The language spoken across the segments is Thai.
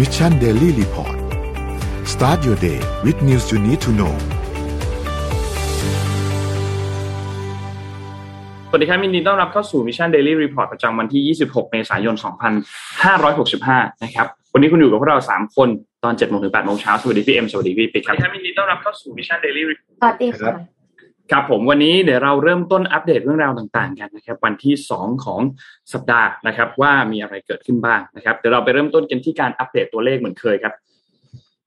Mission Daily Report start your day with news you need to know สวัสดีครับยินดีต้อนรับเข้าสู่ Mission Daily Report ประจำวันที่ 26 เมษายน 2565 นะครับ วันนี้คุณอยู่กับพวกเรา 3 คนตอน7โมงถึง8โมงเช้า สวัสดีพี่เอ็ม สวัสดีพี่ปิ๊กครับยินดีต้อนรับเข้าสู่ Mission Daily Report สวัสดีค่ะ ครับผมวันนี้เดี๋ยวเราเริ่มต้นอัปเดตเรื่องราวต่างๆ กันนะครับ วันที่ 2 ของสัปดาห์นะครับ ว่ามีอะไรเกิดขึ้นบ้างนะครับเดี๋ยวเราไปเริ่มต้นกันที่การอัปเดตตัวเลขเหมือนเคยครับ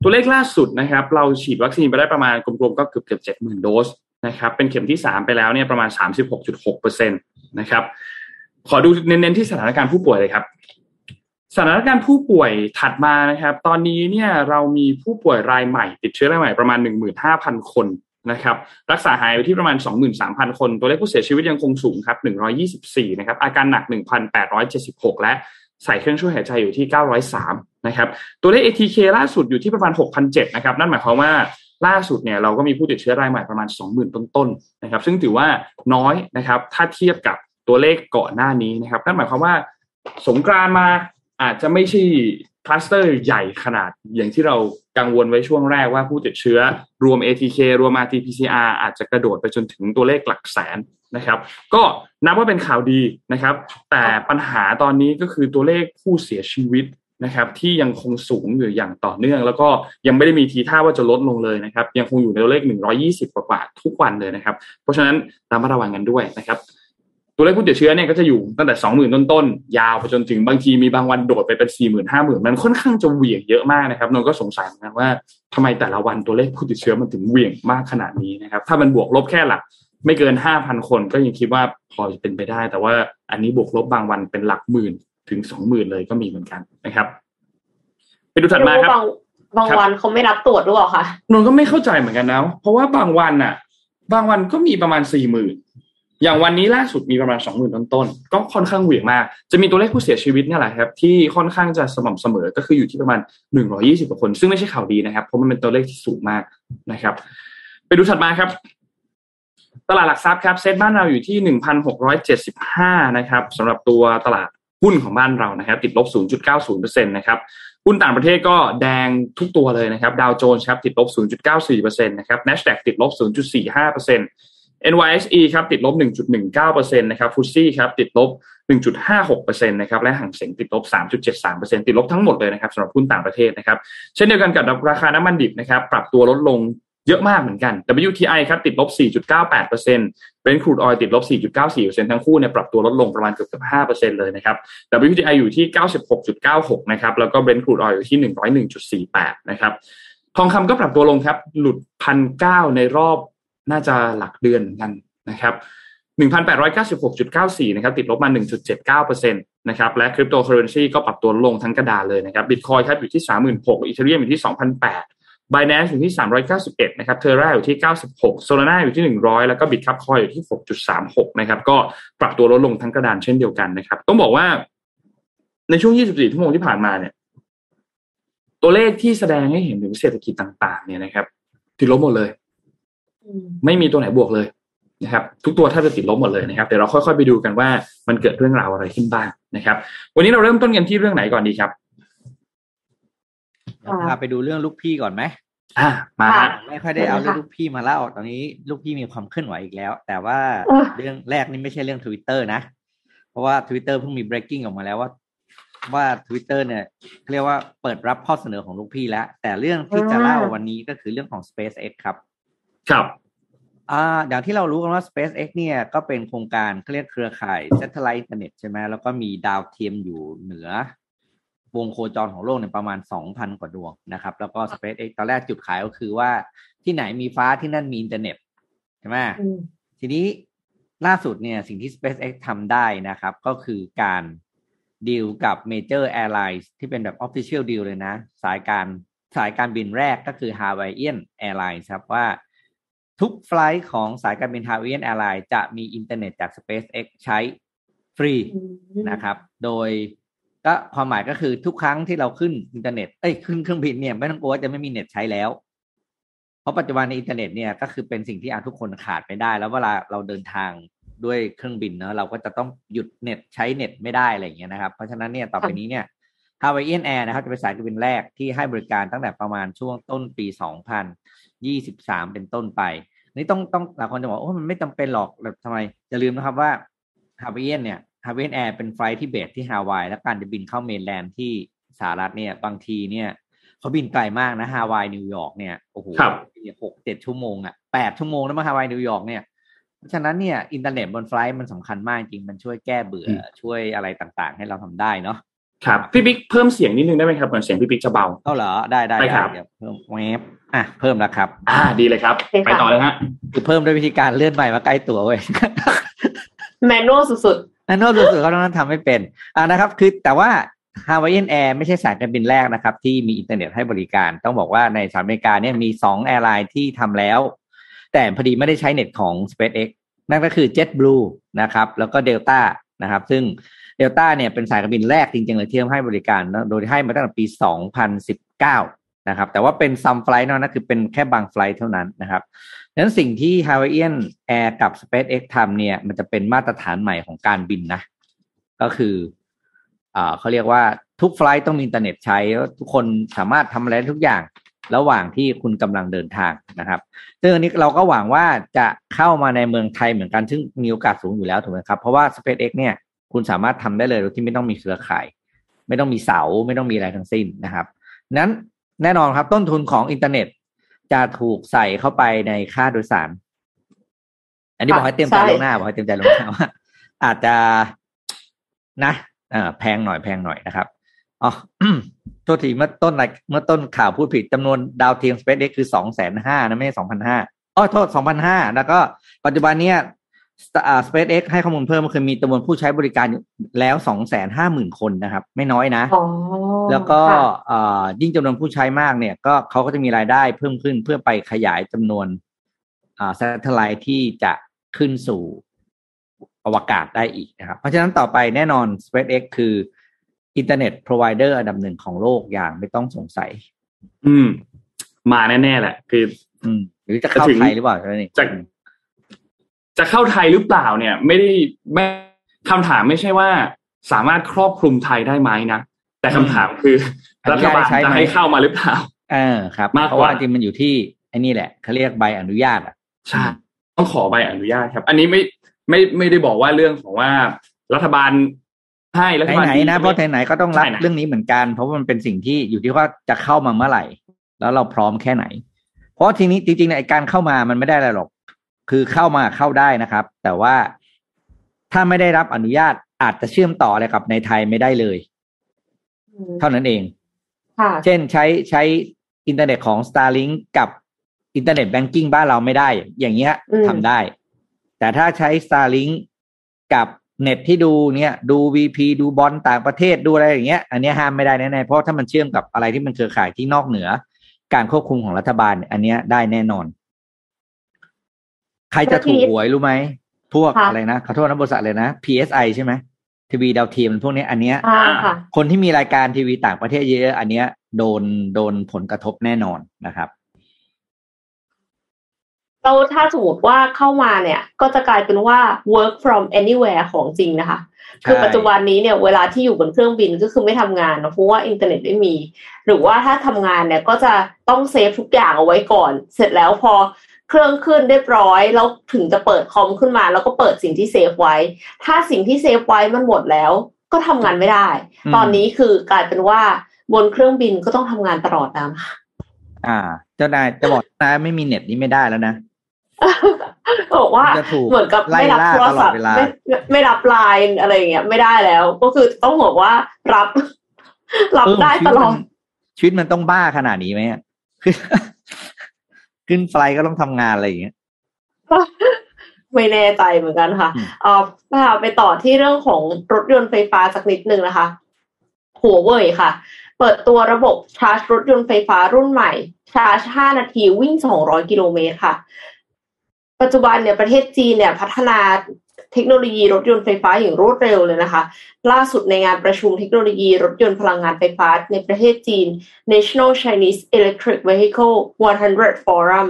ตัวเลขล่าสุดนะครับ เราฉีดวัคซีนไปได้ประมาณกลมๆก็เกือบเกือบเจ็ดหมื่นโดสนะครับ เป็นเข็มที่ 3 ไปแล้วเนี่ยประมาณ 36.6เปอร์เซ็นตนะครับขอดูเน้นๆที่สถานการณ์ผู้ป่วยเลยครับ สถานการณ์ผู้ป่วยถัดมานะครับ ตอนนี้เนี่ยเรามีผู้ป่วยรายใหม่ ติดเชื้อรายใหม่ประมาณ 15,000 คน นะครับรักษาหายอยู่ที่ประมาณ 23,000 คน ตัวเลขผู้เสียชีวิตยังคงสูงครับ 124 นะครับ อาการหนัก 1,876 และใส่เครื่องช่วยหายใจอยู่ที่ 903 นะครับ ตัวเลข ATK ล่าสุดอยู่ที่ประมาณ 6,007 นะครับ นั่นหมายความว่าล่าสุดเนี่ยเราก็มีผู้ติดเชื้อรายใหม่ประมาณ 20,000 ต้นๆนะครับ ซึ่งถือว่าน้อยนะครับ ถ้าเทียบกับตัวเลขก่อนหน้านี้นะครับ นั่นหมายความว่าสงกรานต์มาอาจจะไม่ใช่ คลัสเตอร์ใหญ่ขนาดอย่างที่เรากังวลไว้ช่วงแรกว่าผู้ติดเชื้อรวม ATK รวม RT-PCR อาจจะกระโดดไปจนถึงตัวเลขหลักแสนนะครับ ก็นับว่าเป็นข่าวดีนะครับ แต่ปัญหาตอนนี้ก็คือตัวเลขผู้เสียชีวิตนะครับ ที่ยังคงสูงอยู่อย่างต่อเนื่อง แล้วก็ยังไม่ได้มีทีท่าว่าจะลดลงเลยนะครับ ยังคงอยู่ในตัวเลข 120 กว่าทุกวันเลยนะครับ เพราะฉะนั้นระมัดระวังกันด้วยนะครับ ตัวเลขผู้ติดเชื้อเนี่ยก็จะอยู่ตั้งแต่สองหมื่นต้นๆยาวไปจนถึงบางทีมีบางวันโดดไปเป็นสี่หมื่นห้าหมื่นมันค่อนข้างจะเหวี่ยงเยอะมากนะครับนนก็สงสัยเหมือนกันว่าทำไมแต่ละวันตัวเลขผู้ติดเชื้อมันถึงเหวี่ยงมากขนาดนี้นะครับ ถ้ามันบวกลบแค่หลัก ไม่เกินห้าพันคนก็ยังคิดว่าพอจะเป็นไปได้ แต่ว่าอันนี้บวกลบบางวันเป็นหลักหมื่นถึงสองหมื่นเลยก็มีเหมือนกันนะครับ ไปดูถัดมาครับบางบางวันเขาไม่รับตรวจหรือเปล่าคะนนก็ไม่เข้าใจเหมือนกันนะเพราะว่าบางวันน่ะ บางวันก็มีประมาณสี่หมื่น อย่างวันนี้ล่าสุดมีประมาณสองหมื่นต้นๆก็ค่อนข้างเหวี่ยงมาก จะมีตัวเลขผู้เสียชีวิตเนี่ยแหละครับ ที่ค่อนข้างจะสม่ำเสมอก็คืออยู่ที่ประมาณหนึ่งร้อยี่สิบกว่าคน ซึ่งไม่ใช่ข่าวดีนะครับเพราะมันเป็นตัวเลขที่สูงมากนะครับ ไปดูถัดมาครับ ตลาดหลักทรัพย์ครับเซ็ตบ้านเราอยู่ที่หนึ่งพันหกร้อยเจ็ดสิบห้านะครับสำหรับตัวตลาดหุ้นของบ้านเรานะครับ ติดลบ 0.90%นะครับหุ้นต่างประเทศก็แดงทุกตัวเลยนะครับดาวโจนส์ครับติดลบ 0.94%นะครับ NASDAQ ติดลบ 0.45% NYSE ครับติดลบ 1.19%นะครับฟุตซี่ครับติดลบ 1.56%นะครับและห่างเสียงติดลบ 3.73%ติดลบทั้งหมดเลยนะครับสำหรับหุ้นต่างประเทศนะครับเช่นเดียวกันกับราคาน้ำมันดิบนะครับปรับตัวลดลงเยอะมากเหมือนกัน WTI ครับติดลบ 4.98% Brent crude oil ติดลบ 4.94%ทั้งคู่เนี่ยปรับตัวลดลงประมาณเกือบ5%เลยนะครับ WTI อยู่ที่ 96.96 นะครับแล้วก็ Brent crude oil อยู่ที่ 101.48 นะครับทองคำก็ปรับตัวลงครับหลุดพันเในรอบ น่าจะหลักเดือนเหมือนกันนะครับ1,896.94 นะครับ ติดลบมา 1.79%นะครับ และคริปโตเคอเรนซีก็ปรับตัวลงทั้งกระดานเลยนะครับ บิตคอยครับอยู่ที่ 36,000 Ethereum อยู่ที่ 2,008 b i n a n c e อยู่ที่ 391 นะครับ Terra อยู่ที่ 96 Solana อยู่ที่ 100 แล้วก็ Bitkub Coin อยู่ที่ 6.36 นะครับ ก็ปรับตัวลดลงทั้งกระดานเช่นเดียวกันนะครับ ต้องบอกว่า ในช่วง 24 ชั่วโมงที่ผ่านมาเนี่ย ตัวเลขที่แสดงให้เห็นถึงเศรษฐกิจต่าง ๆ เนี่ยนะครับ ติดลบหมดเลย ไม่มีตัวไหนบวกเลยนะครับทุกตัวถ้าจะติดลบหมดเลยนะครับเดี๋ยวเราค่อยๆไปดูกันว่ามันเกิดเรื่องราวอะไรขึ้นบ้างนะครับ วันนี้เราเริ่มต้นกันที่เรื่องไหนก่อนดีครับพาไปดูเรื่องลูกพี่ก่อนไหมอ่ามาฮะไม่ค่อยได้เอาเรื่องลูกพี่มาเล่าตอนนี้ลูกพี่มีความเคลื่อนไหวอีกแล้ว แต่ว่าเรื่องแรกนี่ไม่ใช่เรื่องทวิตเตอร์นะ เพราะว่า Twitter เพิ่งมี breaking ออกมาแล้วว่า ว่า Twitter เนี่ยเรียกว่าเปิดรับข้อเสนอของลูกพี่แล้ว แต่เรื่องที่จะเล่าวันนี้ก็คือเรื่องของ SpaceX ครับ ครับอ่าอย่างที่เรารู้กันว่า SpaceX เนี่ยก็เป็นโครงการเขาเรียกเครือข่าย Satellite Internet ใช่ไหมแล้วก็มีดาวเทียมอยู่เหนือ วงโคจรของโลกเนี่ยประมาณ 2,000 กว่าดวงนะครับ แล้วก็ SpaceX ตอนแรกจุดขายก็คือว่าที่ไหนมีฟ้าที่นั่นมีอินเทอร์เน็ตใช่ไหมทีนี้ล่าสุดเนี่ยสิ่งที่ SpaceX ทำได้นะครับ ก็คือการดีลกับ Major Airlines ที่เป็นแบบ Official Deal เลยนะ สายการสายการบินแรกก็คือ Hawaiian Airlines ครับว่า ทุก flight ของสายการบิน Hawaiian Airlines จะมีอินเทอร์เน็ตจาก SpaceX ใช้ฟรีนะครับ โดยก็ความหมายก็คือทุกครั้งที่เราขึ้นอินเทอร์เน็ต เอ้ยขึ้นเครื่องบินเนี่ยไม่ต้องกลัวว่าจะไม่มีเน็ตใช้แล้ว เพราะปัจจุบันในอินเทอร์เน็ตเนี่ยก็คือเป็นสิ่งที่อาทุกคนขาดไม่ได้ แล้วเวลาเราเดินทางด้วยเครื่องบินเนอะเราก็จะต้องหยุดเน็ตใช้เน็ตไม่ได้อะไรอย่างเงี้ยนะครับ เพราะฉะนั้นเนี่ยต่อไปนี้เนี่ย Hawaiian Air นะครับจะเป็นสายการบินแรกที่ให้บริการตั้งแต่ประมาณช่วงต้นปี 2023 เป็นต้นไป นี่ต้องต้องหลายคนจะบอกโอ้มันไม่จำเป็นหรอกแบบทำไมอย่าลืมนะครับว่า Hawaiian เนี่ย Hawaiian Air เป็น flight ที่ base ที่ฮาวายและการจะบินเข้า mainland ที่สหรัฐเนี่ย บางทีเนี่ยเขาบินไกลมากนะฮาวายนิวยอร์กเนี่ยโอ้โหครับหกเจ็ดชั่วโมงอะแปดชั่วโมงแล้วมาฮาวายนิวยอร์กเนี่ยเพราะฉะนั้นเนี่ยอินเทอร์เน็ตบน flight มันสำคัญมากจริงมันช่วยแก้เบื่ออช่วยอะไรต่างๆ ให้เราทำได้เนาะ ครับพี่บิ๊กเพิ่มเสียงนิดนึงได้ไหมครับเหมือนเสียงพี่บิ๊กจะเบา อ้าวเหรอได้ได้ได้ได้ครับเดี๋ยวเพิ่มแวบอะเพิ่มแล้วครับ อ่าดีเลยครับโอเคค่ะไปต่อเลยฮะคือเพิ่มด้วยวิธีการเลื่อนไมค์มาใกล้ตัวเว้ย manual สุดนั่นนอกจากเขาต้องทำไม่เป็นอ่านะครับ คือแต่ว่า Hawaiian Air ไม่ใช่สายการบินแรกนะครับ ที่มีอินเทอร์เน็ตให้บริการ ต้องบอกว่าในสหรัฐอเมริกาเนี่ยมีสอง airline ที่ทำแล้ว แต่พอดีไม่ได้ใช้เน็ตของ SpaceX นั่นก็คือ JetBlue นะครับ แล้วก็ Delta นะครับ ซึ่ง Delta เนี่ยเป็นสายการบินแรกจริงๆเลยที่ให้บริการนะโดยให้มาตั้งแต่ปี 2019 นะครับ แต่ว่าเป็น some flight เนอะนะคือเป็นแค่บางไฟล์เท่านั้นนะครับดังนั้นสิ่งที่ Hawaiian Air กับ SpaceX ทำเนี่ยมันจะเป็นมาตรฐานใหม่ของการบินนะ ก็คืออ่าเขาเรียกว่าทุกไฟล์ต้องมีอินเทอร์เน็ตใช้แล้วทุกคนสามารถทำอะไรทุกอย่างระหว่างที่คุณกำลังเดินทางนะครับซึ่งอันนี้เราก็หวังว่าจะเข้ามาในเมืองไทยเหมือนกัน ซึ่งมีโอกาสสูงอยู่แล้วถูกไหมครับ เพราะว่า SpaceX เนี่ย คุณสามารถทำได้เลยโดยที่ไม่ต้องมีเครือข่าย ไม่ต้องมีเสาไม่ต้องมีอะไรทั้งสิ้นนะครับ นั้นแน่นอนครับต้นทุนของอินเทอร์เน็ตจะถูกใส่เข้าไปในค่าโดยสาร อันนี้บอกให้เตรียมใจล่วงหน้าบอกให้เตรียมใจล่วงหน้าว่าอาจจะนะอ่าแพงหน่อยแพงหน่อยนะครับอ๋อโทษทีเมื่อต้นรายเมื่อต้นข่าวพูดผิดจำนวนดาวเทียม SpaceX คือสองแสนห้านะไม่ใช่สองพันห้าอ๋อโทษสองพันห้าแล้วก็ปัจจุบันเนี้ย อ่า SpaceX ให้ข้อมูลเพิ่มก็คือมีจำนวนผู้ใช้บริการอยู่แล้วสองแสนห้าหมื่นคนนะครับ ไม่น้อยนะๆอ๋อแล้วก็ค่ะเอ่อยิ่งจำนวนผู้ใช้มากเนี่ย ก็เขาก็จะมีรายได้เพิ่มขึ้นเพื่อไปขยายจำนวนอ่า s a t เ l ไ t ที่จะขึ้นสู่อวกาศได้อีกนะครับ เพราะฉะนั้นต่อไปแน่นอน SpaceX คืออินเทอร์เน็ตพรอ v i เดอร์อันดับหนึ่งของโลกอย่างไม่ต้องสงสัย อืม มาแน่ ๆ แหละ คือ อืม หรือจะเข้าจะถึงไทยหรือเปล่านี่จะ จะเข้าไทยหรือเปล่าเนี่ย ไม่ได้ไม่คำถามไม่ใช่ว่าสามารถครอบคลุมไทยได้ไหมนะแต่คำถามคือรัฐบาลจะให้เข้ามาหรือเปล่าเออครับมากกว่าเพราะว่าจริงๆมันอยู่ที่ไอ้นี่แหละเขาเรียกใบอนุญาตอะใช่ต้องขอใบอนุญาตครับ อันนี้ไม่ไม่ไม่ได้บอกว่าเรื่องของว่ารัฐบาลให้รัฐบาลไหนดีๆนะเพราะไหนๆก็ต้องรับใช่นะเรื่องนี้เหมือนกัน เพราะว่ามันเป็นสิ่งที่อยู่ที่ว่าจะเข้ามาเมื่อไหร่ แล้วเราพร้อมแค่ไหน เพราะทีนี้จริงๆเนี่ยไอ้การเข้ามามันไม่ได้อะไรหรอก คือเข้ามาเข้าได้นะครับ แต่ว่าถ้าไม่ได้รับอนุญาตอาจจะเชื่อมต่ออะไรกับในไทยไม่ได้เลยอืมเท่านั้นเองค่ะเช่นใช้ใช้อินเทอร์เน็ตของ Starlink กับ internet banking บ้านเราไม่ได้ อย่างเงี้ยอืมทำได้ แต่ถ้าใช้ Starlink กับเน็ตที่ดูเนี่ยดู VP ดูบอลต่างประเทศดูอะไรอย่างเงี้ย อันเนี้ยห้ามไม่ได้แน่ๆเพราะถ้ามันเชื่อมกับอะไรที่มันเครือข่ายที่นอกเหนือ การควบคุมของรัฐบาลเนี่ยอันเนี้ยได้แน่นอน ใครจะถูกหวยรู้ไหม พวกค่ะอะไรนะขอโทษนะบริษัทเลยนะ PSI ใช่ไหมทีวีดาวเทียมพวกเนี้ยอันเนี้ยอ่าค่ะคนที่มีรายการทีวีต่างประเทศเยอะๆอันเนี้ยโดนโดนผลกระทบแน่นอนนะครับเราถ้าสมมติว่าเข้ามาเนี่ย ก็จะกลายเป็นว่า work from anywhere ของจริงนะคะ คือปัจจุบันนี้เนี่ยเวลาที่อยู่บนเครื่องบินก็คือไม่ทำงานเนอะเพราะว่าอินเทอร์เน็ตไม่มี หรือว่าถ้าทำงานเนี่ยก็จะต้อง save ทุกอย่างเอาไว้ก่อน เสร็จแล้วพอ เครื่องขึ้นเรียบร้อย แล้วถึงจะเปิดคอมขึ้นมา แล้วก็เปิดสิ่งที่เซฟไว้ ถ้าสิ่งที่เซฟไว้มันหมดแล้ว ก็ทำงานไม่ได้อืมตอนนี้คือกลายเป็นว่าบนเครื่องบินก็ต้องทำงานตลอดนะอ่า เจ้านายจะบอกนายไม่มีเน็ตนี่ไม่ได้แล้วนะบอกว่าจะถูกเหมือนกับไล่ไม่รับล่าโทรศัพตลอดท์เวลาไม่ไม่ไม่รับไลน์อะไรอย่างเงี้ยไม่ได้แล้ว ก็คือต้องบอกว่ารับ รับเออได้ชีตวิลมัอนดชีวิตมันต้องบ้าขนาดนี้ไหมอะคือ ขึ้นไฟลท์ก็ต้องทำงานอะไรอย่างเงี้ยไม่แน่ใจเหมือนกันค่ะอืมเอ่อค่ะไปต่อที่เรื่องของรถยนต์ไฟฟ้าสักนิดนึงนะคะหัวเว่ยค่ะ เปิดตัวระบบชาร์จรถยนต์ไฟฟ้ารุ่นใหม่ ชาร์จ 5 นาทีวิ่ง 200 กิโลเมตรค่ะ ปัจจุบันเนี่ยประเทศจีนเนี่ยพัฒนา เทคโนโลยีรถยนต์ไฟฟ้าอย่างรวดเร็วเลยนะคะ ล่าสุดในงานประชุมเทคโนโลยีรถยนต์พลังงานไฟฟ้าในประเทศจีน National Chinese Electric Vehicle 100 Forum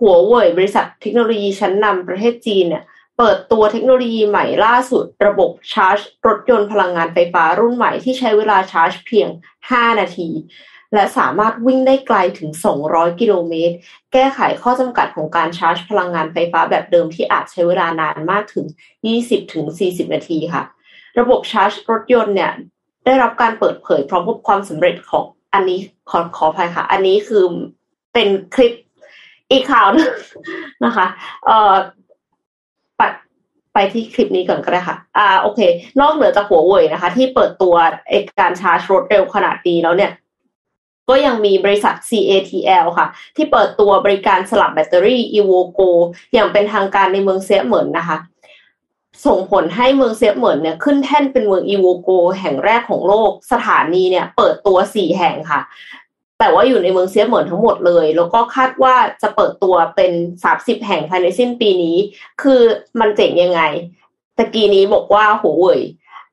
หัวเว่ยบริษัทเทคโนโลยีชั้นนำประเทศจีนเนี่ยเปิดตัวเทคโนโลยีใหม่ล่าสุด ระบบชาร์จ รถยนต์พลังงานไฟฟ้ารุ่นใหม่ที่ใช้เวลาชาร์จเพียง 5 นาที และสามารถวิ่งได้ไกลถึง 200 กิโลเมตร แก้ไขข้อจำกัดของการชาร์จพลังงานไฟฟ้าแบบเดิมที่อาจใช้เวลานานมากถึง 20-40 นาทีค่ะ ระบบชาร์จรถยนต์เนี่ย ได้รับการเปิดเผยพร้อมพบความสำเร็จของอันนี้ขอขออภัยค่ะ อันนี้คือเป็นคลิปอีกข่าวนึงนะคะ เอ่อปัดไปที่คลิปนี้ก่อนก็ได้ค่ะ อ่า โอเค นอกเหนือจากหัวเว่ยนะคะ ที่เปิดตัวเอกการชาร์จรถเร็วขนาดนี้แล้วเนี่ย ก็ยังมีบริษัท CATL ค่ะ ที่เปิดตัวบริการสลับแบตเตอรี่ evoco อย่างเป็นทางการในเมืองเซียเหมินนะคะ ส่งผลให้เมืองเซียเหมินเนี่ยขึ้นแท่นเป็นเมือง evoco แห่งแรกของโลก สถานีเนี่ยเปิดตัวสี่แห่งค่ะ แต่ว่าอยู่ในเมืองเซียเหมินทั้งหมดเลย แล้วก็คาดว่าจะเปิดตัวเป็นสามสิบแห่งภายในสิ้นปีนี้ คือมันเจ๋งยังไงตะกี้นี้บอกว่าหัวเว่ย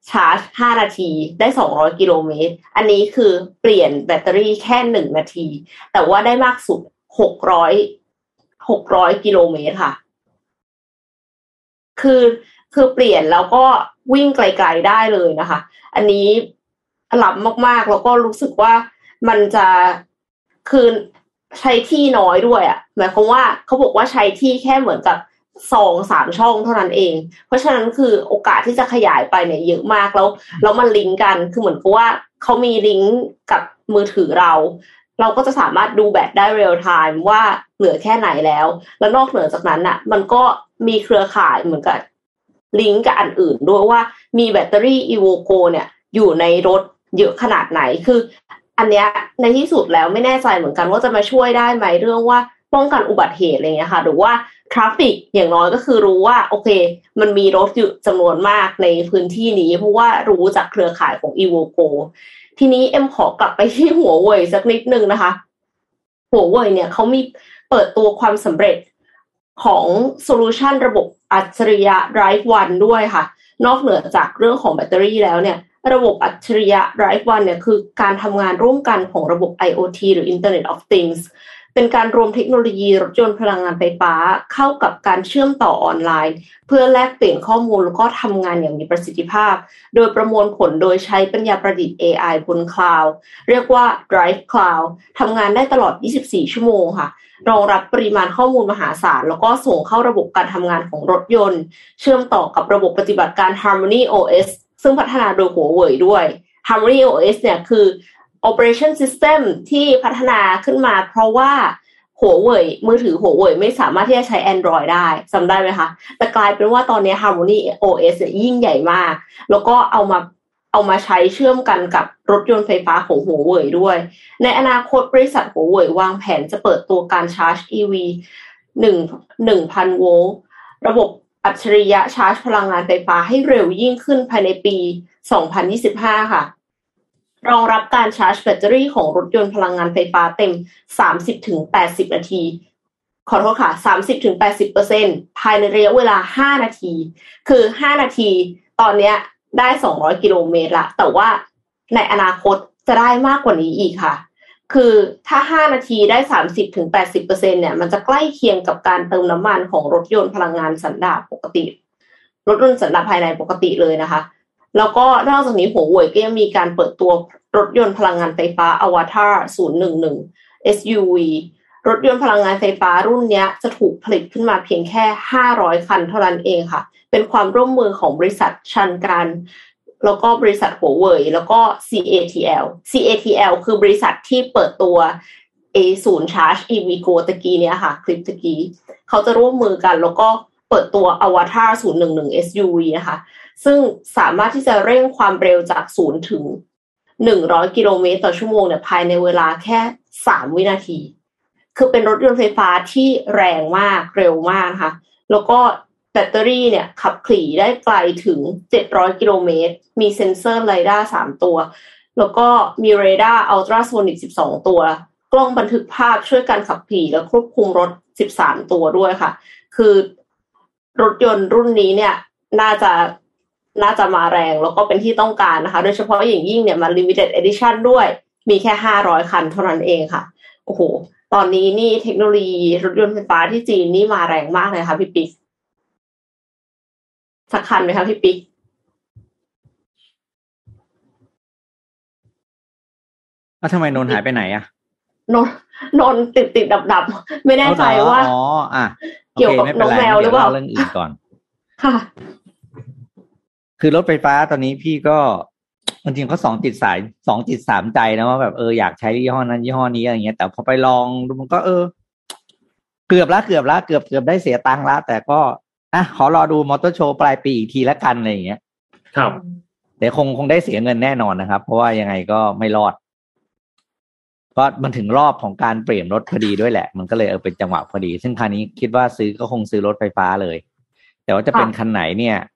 ชาร์จ 5 นาที ได้ 200 กิโลเมตร อันนี้คือเปลี่ยนแบตเตอรี่แค่ 1 นาที แต่ว่าได้มากสุด 600 600 กิโลเมตรค่ะ คือ คือเปลี่ยนแล้วก็วิ่งไกลๆได้เลยนะคะ อันนี้หลับมากๆ แล้วก็รู้สึกว่ามันจะ คือใช้ที่น้อยด้วยอะ่ะ หมายความว่าเขาบอกว่าใช้ที่แค่เหมือนกับ สองสามช่องเท่านั้นเอง เพราะฉะนั้นคือโอกาสที่จะขยายไปเนี่ยเยอะมากแล้วแล้วมันลิงก์กันคือเหมือนกับว่าเขามีลิงก์กับมือถือเรา เราก็จะสามารถดูแบตได้ real-time ว่าเหลือแค่ไหนแล้ว แล้วนอกเหนือจากนั้นอะ มันก็มีเครือข่ายเหมือนกับลิงก์กับอันอื่นด้วยว่ามีแบตเตอรี่ EVOGO เนี่ย อยู่ในรถเยอะขนาดไหนคือ อันเนี้ยในที่สุดแล้วไม่แน่ใจเหมือนกันว่าจะมาช่วยได้ไหมเรื่องว่าป้องกันอุบัติเหตุอะไรเงี้ยค่ะ หรือว่า traffic อย่างน้อยก็คือรู้ว่า โอเค มันมีรถอยู่จำนวนมากในพื้นที่นี้ เพราะว่ารู้จากเครือข่ายของ e v o c o ทีนี้เอ็มขอกลับไปที่หัวเว่ยสักนิดนึงนะคะ หัวเว่ยเนี่ยเขามีเปิดตัวความสำเร็จของ solution ระบบอัจฉริยะ DriveONE ด้วยค่ะ นอกเหนือจากเรื่องของแบตเตอรี่แล้วเนี่ย ระบบอัจฉริยะ DriveONE เนี่ยคือการทำงานร่วมกันของระบบ IoT หรือ Internet of Things เป็นการรวมเทคโนโลยีรถยนต์พลังงานไฟฟ้าเข้ากับการเชื่อมต่อออนไลน์ เพื่อแลกเปลี่ยนข้อมูลแล้วก็ทำงานอย่างมีประสิทธิภาพ โดยประมวลผลโดยใช้ปัญญาประดิษฐ์ AI บนคลาวด์เรียกว่า Drive Cloud ทำงานได้ตลอด 24 ชั่วโมงค่ะรองรับปริมาณข้อมูลมหาศาล แล้วก็ส่งเข้าระบบการทำงานของรถยนต์ เชื่อมต่อกับระบบปฏิบัติการ Harmony OS ซึ่งพัฒนาโดยหัวเว่ยด้วย Harmony OS เนี่ยคือ Operation System ที่พัฒนาขึ้นมา เพราะว่าหัวเว่ยมือถือหัวเว่ยไม่สามารถที่จะใช้ Android ได้จำได้ไหมคะแต่กลายเป็นว่าตอนนี้ Harmony OS ยิ่งใหญ่มาก แล้วก็เอามาเอามาใช้เชื่อมกันกับรถยนต์ไฟฟ้าของหัวเว่ยด้วย ในอนาคตบริษัทหัวเว่ยวางแผนจะเปิดตัวการชาร์จ EV หนึ่งหนึ่งพันโวลต์ระบบอัจฉริยะชาร์จพลังงานไฟฟ้าให้เร็วยิ่งขึ้นภายในปี 2025 ค่ะ รองรับการชาร์จแบตเตอรี่ของรถยนต์พลังงานไฟฟ้าเต็ม 30-80 นาที ขอโทษค่ะ 30-80%ภายในระยะเวลา 5 นาที คือ 5 นาที ตอนนี้ได้ 200 กิโลเมตรละ แต่ว่าในอนาคตจะได้มากกว่านี้อีกค่ะ คือถ้า 5 นาทีได้ 30-80%เนี่ย มันจะใกล้เคียงกับการเติมน้ำมันของรถยนต์พลังงานสันดาปปกติ รถยนต์สันดาปภายในปกติเลยนะคะ แล้วก็นอกจากนี้หัวเว่ยก็ยังมีการเปิดตัวรถยนต์พลังงานไฟฟ้า Avatar 011 SUV รถยนต์พลังงานไฟฟ้ารุ่นนี้จะถูกผลิตขึ้นมาเพียงแค่ 500 คันเท่านั้นเองค่ะ เป็นความร่วมมือของบริษัทชันการแล้วก็บริษัทหัวเว่ยแล้วก็ CATL CATL คือบริษัทที่เปิดตัว A ศูนย์ชาร์จ EV Go ตะกี้เนี้ยค่ะ คลิปตะกี้เขาจะร่วมมือกันแล้วก็เปิดตัว Avatar 011 SUV นะคะ ซึ่งสามารถที่จะเร่งความเร็วจากศูนย์ถึง100กิโลเมตรต่อชั่วโมงเนี่ยภายในเวลาแค่3วินาที คือเป็นรถยนต์ไฟฟ้าที่แรงมากเร็วมากนะคะแล้วก็แบตเตอรี่เนี่ยขับขี่ได้ไกลถึง 700 กิโลเมตร มีเซ็นเซอร์เรด้าร์3ตัว แล้วก็มีเรดาร์อัลตราโซนิก 12 ตัว กล้องบันทึกภาพช่วยการขับขี่และควบคุมรถ 13 ตัวด้วยค่ะ คือรถยนต์รุ่นนี้เนี่ย น่าจะ น่าจะมาแรงแล้วก็เป็นที่ต้องการนะคะ โดยเฉพาะอย่างยิ่งเนี่ยมัน limited edition ด้วย มีแค่ห้าร้อยคันเท่านั้นเองค่ะ โอ้โห ตอนนี้นี่เทคโนโลยีรถยนต์ไฟฟ้าที่จีนนี่มาแรงมากเลยค่ะพี่ปิ๊กสักคันไหมคะพี่ปิ๊กแล้วทำไมนนท์หายไปไหนอะนนนนติดติดดับดับๆไม่แน่ใจว่าอ๋ออะโอเกี่ยวเคกับไม่เป็นไรน้องแมวหรือเปล่าดี๋ยเรื่องอื่นก่อนค่ะ คือรถไฟฟ้าตอนนี้พี่ก็จริงๆเขาสองจิตสายสองจิตสามใจนะว่าแบบเอออยากใช้ยี่ห้อนั้นยี่ห้อนี้อะไรเงี้ยแต่พอไปลองดูมันก็เออ เกือบละเกือบละเกือบเกือบได้เสียตังค์ละแต่ก็อะขอรอดูมอเตอร์โชว์ปลายปีอีกทีละกันอะไรอย่างเงี้ย ครับแต่คงคงได้เสียเงินแน่นอนนะครับ เพราะว่ายังไงก็ไม่รอดก็มันถึงรอบของการเปลี่ยนรถพอดีด้วยแหละ มันก็เลยเออเป็นจังหวะพอดี ซึ่งคราวนี้คิดว่าซื้อก็คงซื้อรถไฟฟ้าเลย แต่ว่าจะเป็นคันไหนเนี่ยอ่า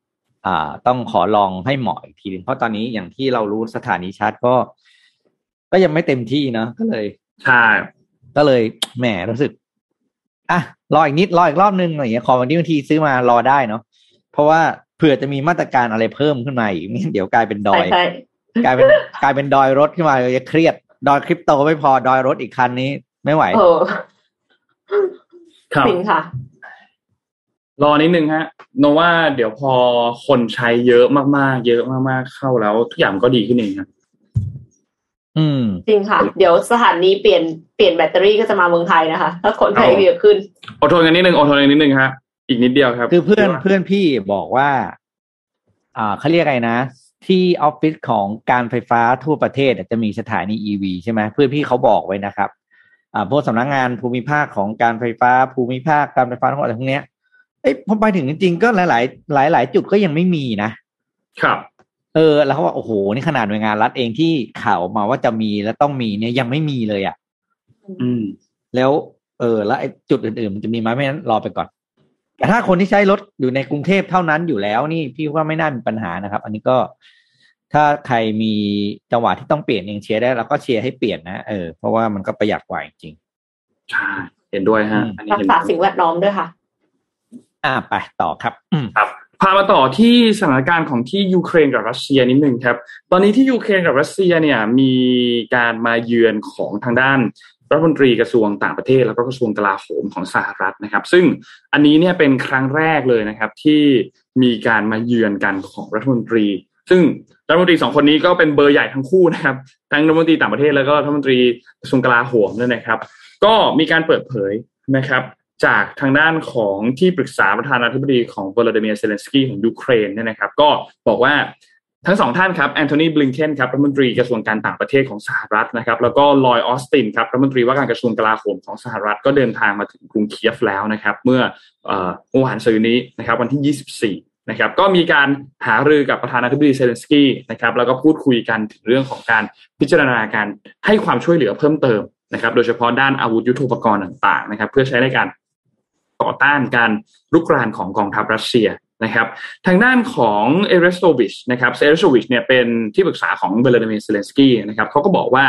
ต้องขอลองให้เหมาะอีกทีหนึงเพราะตอนนี้อย่างที่เรารู้สถานีชาร์จก็ ก็ยังไม่เต็มที่เนอะก็เลยใช่ก็เลยแหมรู้สึกอะรออีกนิดรออีกรอบนึงอะไรอย่างเงี้ยขอวันนี้บางทีซื้อมารอได้เนาะเพราะว่าเผื่อจะมีมาตรการอะไรเพิ่มขึ้นมาอีกไม่งั้นเดี๋ยวกลายเป็นดอใช่ยใช่กลายเป็นกลายเป็นดอยรถขึ้นมาจะเครียดดอยคริปโตไม่พอดอยรถอีกคันนี้ ไม่ไหวเออครับจริงค่ะ รอนิดนึงฮะโนว่าเดี๋ยวพอคนใช้เยอะมากๆ เยอะมากๆ เข้าแล้ว ทุกอย่างก็ดีขึ้นเองครับอืม จริงค่ะ เดี๋ยวสถานีเปลี่ยนเปลี่ยนแบตเตอรี่ก็จะมาเมืองไทยนะคะ ถ้าคนไทยเยอะขึ้นอดทนกันนิดนึงอดทนกันนิดนึงฮะอีกนิดเดียวครับ คือเพื่อนเพื่อนพี่บอกว่า อ่าเขาเรียกอะไรนะ ที่ออฟฟิศของการไฟฟ้าทั่วประเทศอะจะมีสถานี EV ใช่ไหมเพื่อนพี่เขาบอกไว้นะครับ อ่าพวกสำนักงานภูมิภาคของการไฟฟ้าภูมิภาคการไฟฟ้าทั้งหมดอะไรพวกเนี้ยเอ้ยพอไปถึงจริงๆก็หลายๆหลายหลายๆจุดก็ยังไม่มีนะครับ เออ แล้วเขาว่าโอ้โหนี่ขนาดหน่วยงานรัฐเองที่ข่าวออกมาว่าจะมีและต้องมีเนี่ยยังไม่มีเลยอะ อืม แล้วเออ แล้วไอ้จุดอื่นๆมันจะมีไหมไม่นั้นรอไปก่อน แต่ถ้าคนที่ใช้รถอยู่ในกรุงเทพเท่านั้นอยู่แล้วนี่พี่ว่าไม่น่ามีปัญหานะครับ อันนี้ก็ถ้าใครมีจังหวะที่ต้องเปลี่ยนเองเชียร์ได้เราก็เชียร์ให้เปลี่ยนนะเออเพราะว่ามันก็ประหยัดกว่าจริงใช่เห็นด้วยฮะอืมอันนี้รักเห็นษาด้วยสิ่งแวดล้อมด้วยค่ะๆ อ่าไปต่อครับอืมครับพามาต่อที่สถานการณ์ของที่ยูเครนกับรัสเซียนิดนึงครับ ตอนนี้ที่ยูเครนกับรัสเซียเนี่ยมีการมาเยือนของทางด้านรัฐมนตรีกระทรวงต่างประเทศ แล้วก็กระทรวงกลาโหมของสหรัฐนะครับ ซึ่งอันนี้เนี่ยเป็นครั้งแรกเลยนะครับที่มีการมาเยือนกันของรัฐมนตรี ซึ่งรัฐมนตรีสองคนนี้ก็เป็นเบอร์ใหญ่ทั้งคู่นะครับทั้งรัฐมนตรีต่างประเทศแล้วก็รัฐมนตรีกระทรวงกลาโหมเนี่ยนะครับ ก็มีการเปิดเผยนะครับ จากทางด้านของที่ปรึกษาประธานาธิบดีของวลาดิเมียร์เซเลนสกี้ของยูเครนเนี่ยนะครับ ก็บอกว่าทั้งสองท่านครับแอนโทนีบลิงเคนครับรัฐมนตรีกระทรวงการต่างประเทศของสหรัฐนะครับ แล้วก็ลอยด์ออสตินครับรัฐมนตรีว่าการกระทรวงกลาโหมของสหรัฐก็เดินทางมาถึงกรุงเคียฟแล้วนะครับ เมื่อเอ่อเมื่อวานซืนนี้นะครับ วันที่ 24 นะครับ ก็มีการหารือกับประธานาธิบดีเซเลนสกี้นะครับ แล้วก็พูดคุยกันถึงเรื่องของการพิจารณาการให้ความช่วยเหลือเพิ่มเติมนะครับ โดยเฉพาะด้านอาวุธยุทโธปกรณ์ต่างๆนะครับ เพื่อใช้ในการ ต่อต้านการรุกรานของกองทัพรัสเซียนะครับทางด้านของเอเรสโตวิชนะครับเอเรสโตวิชเนี่ยเป็นที่ปรึกษาของวลาดิเมียร์เซเลนสกี้นะครับเขาก็บอกว่า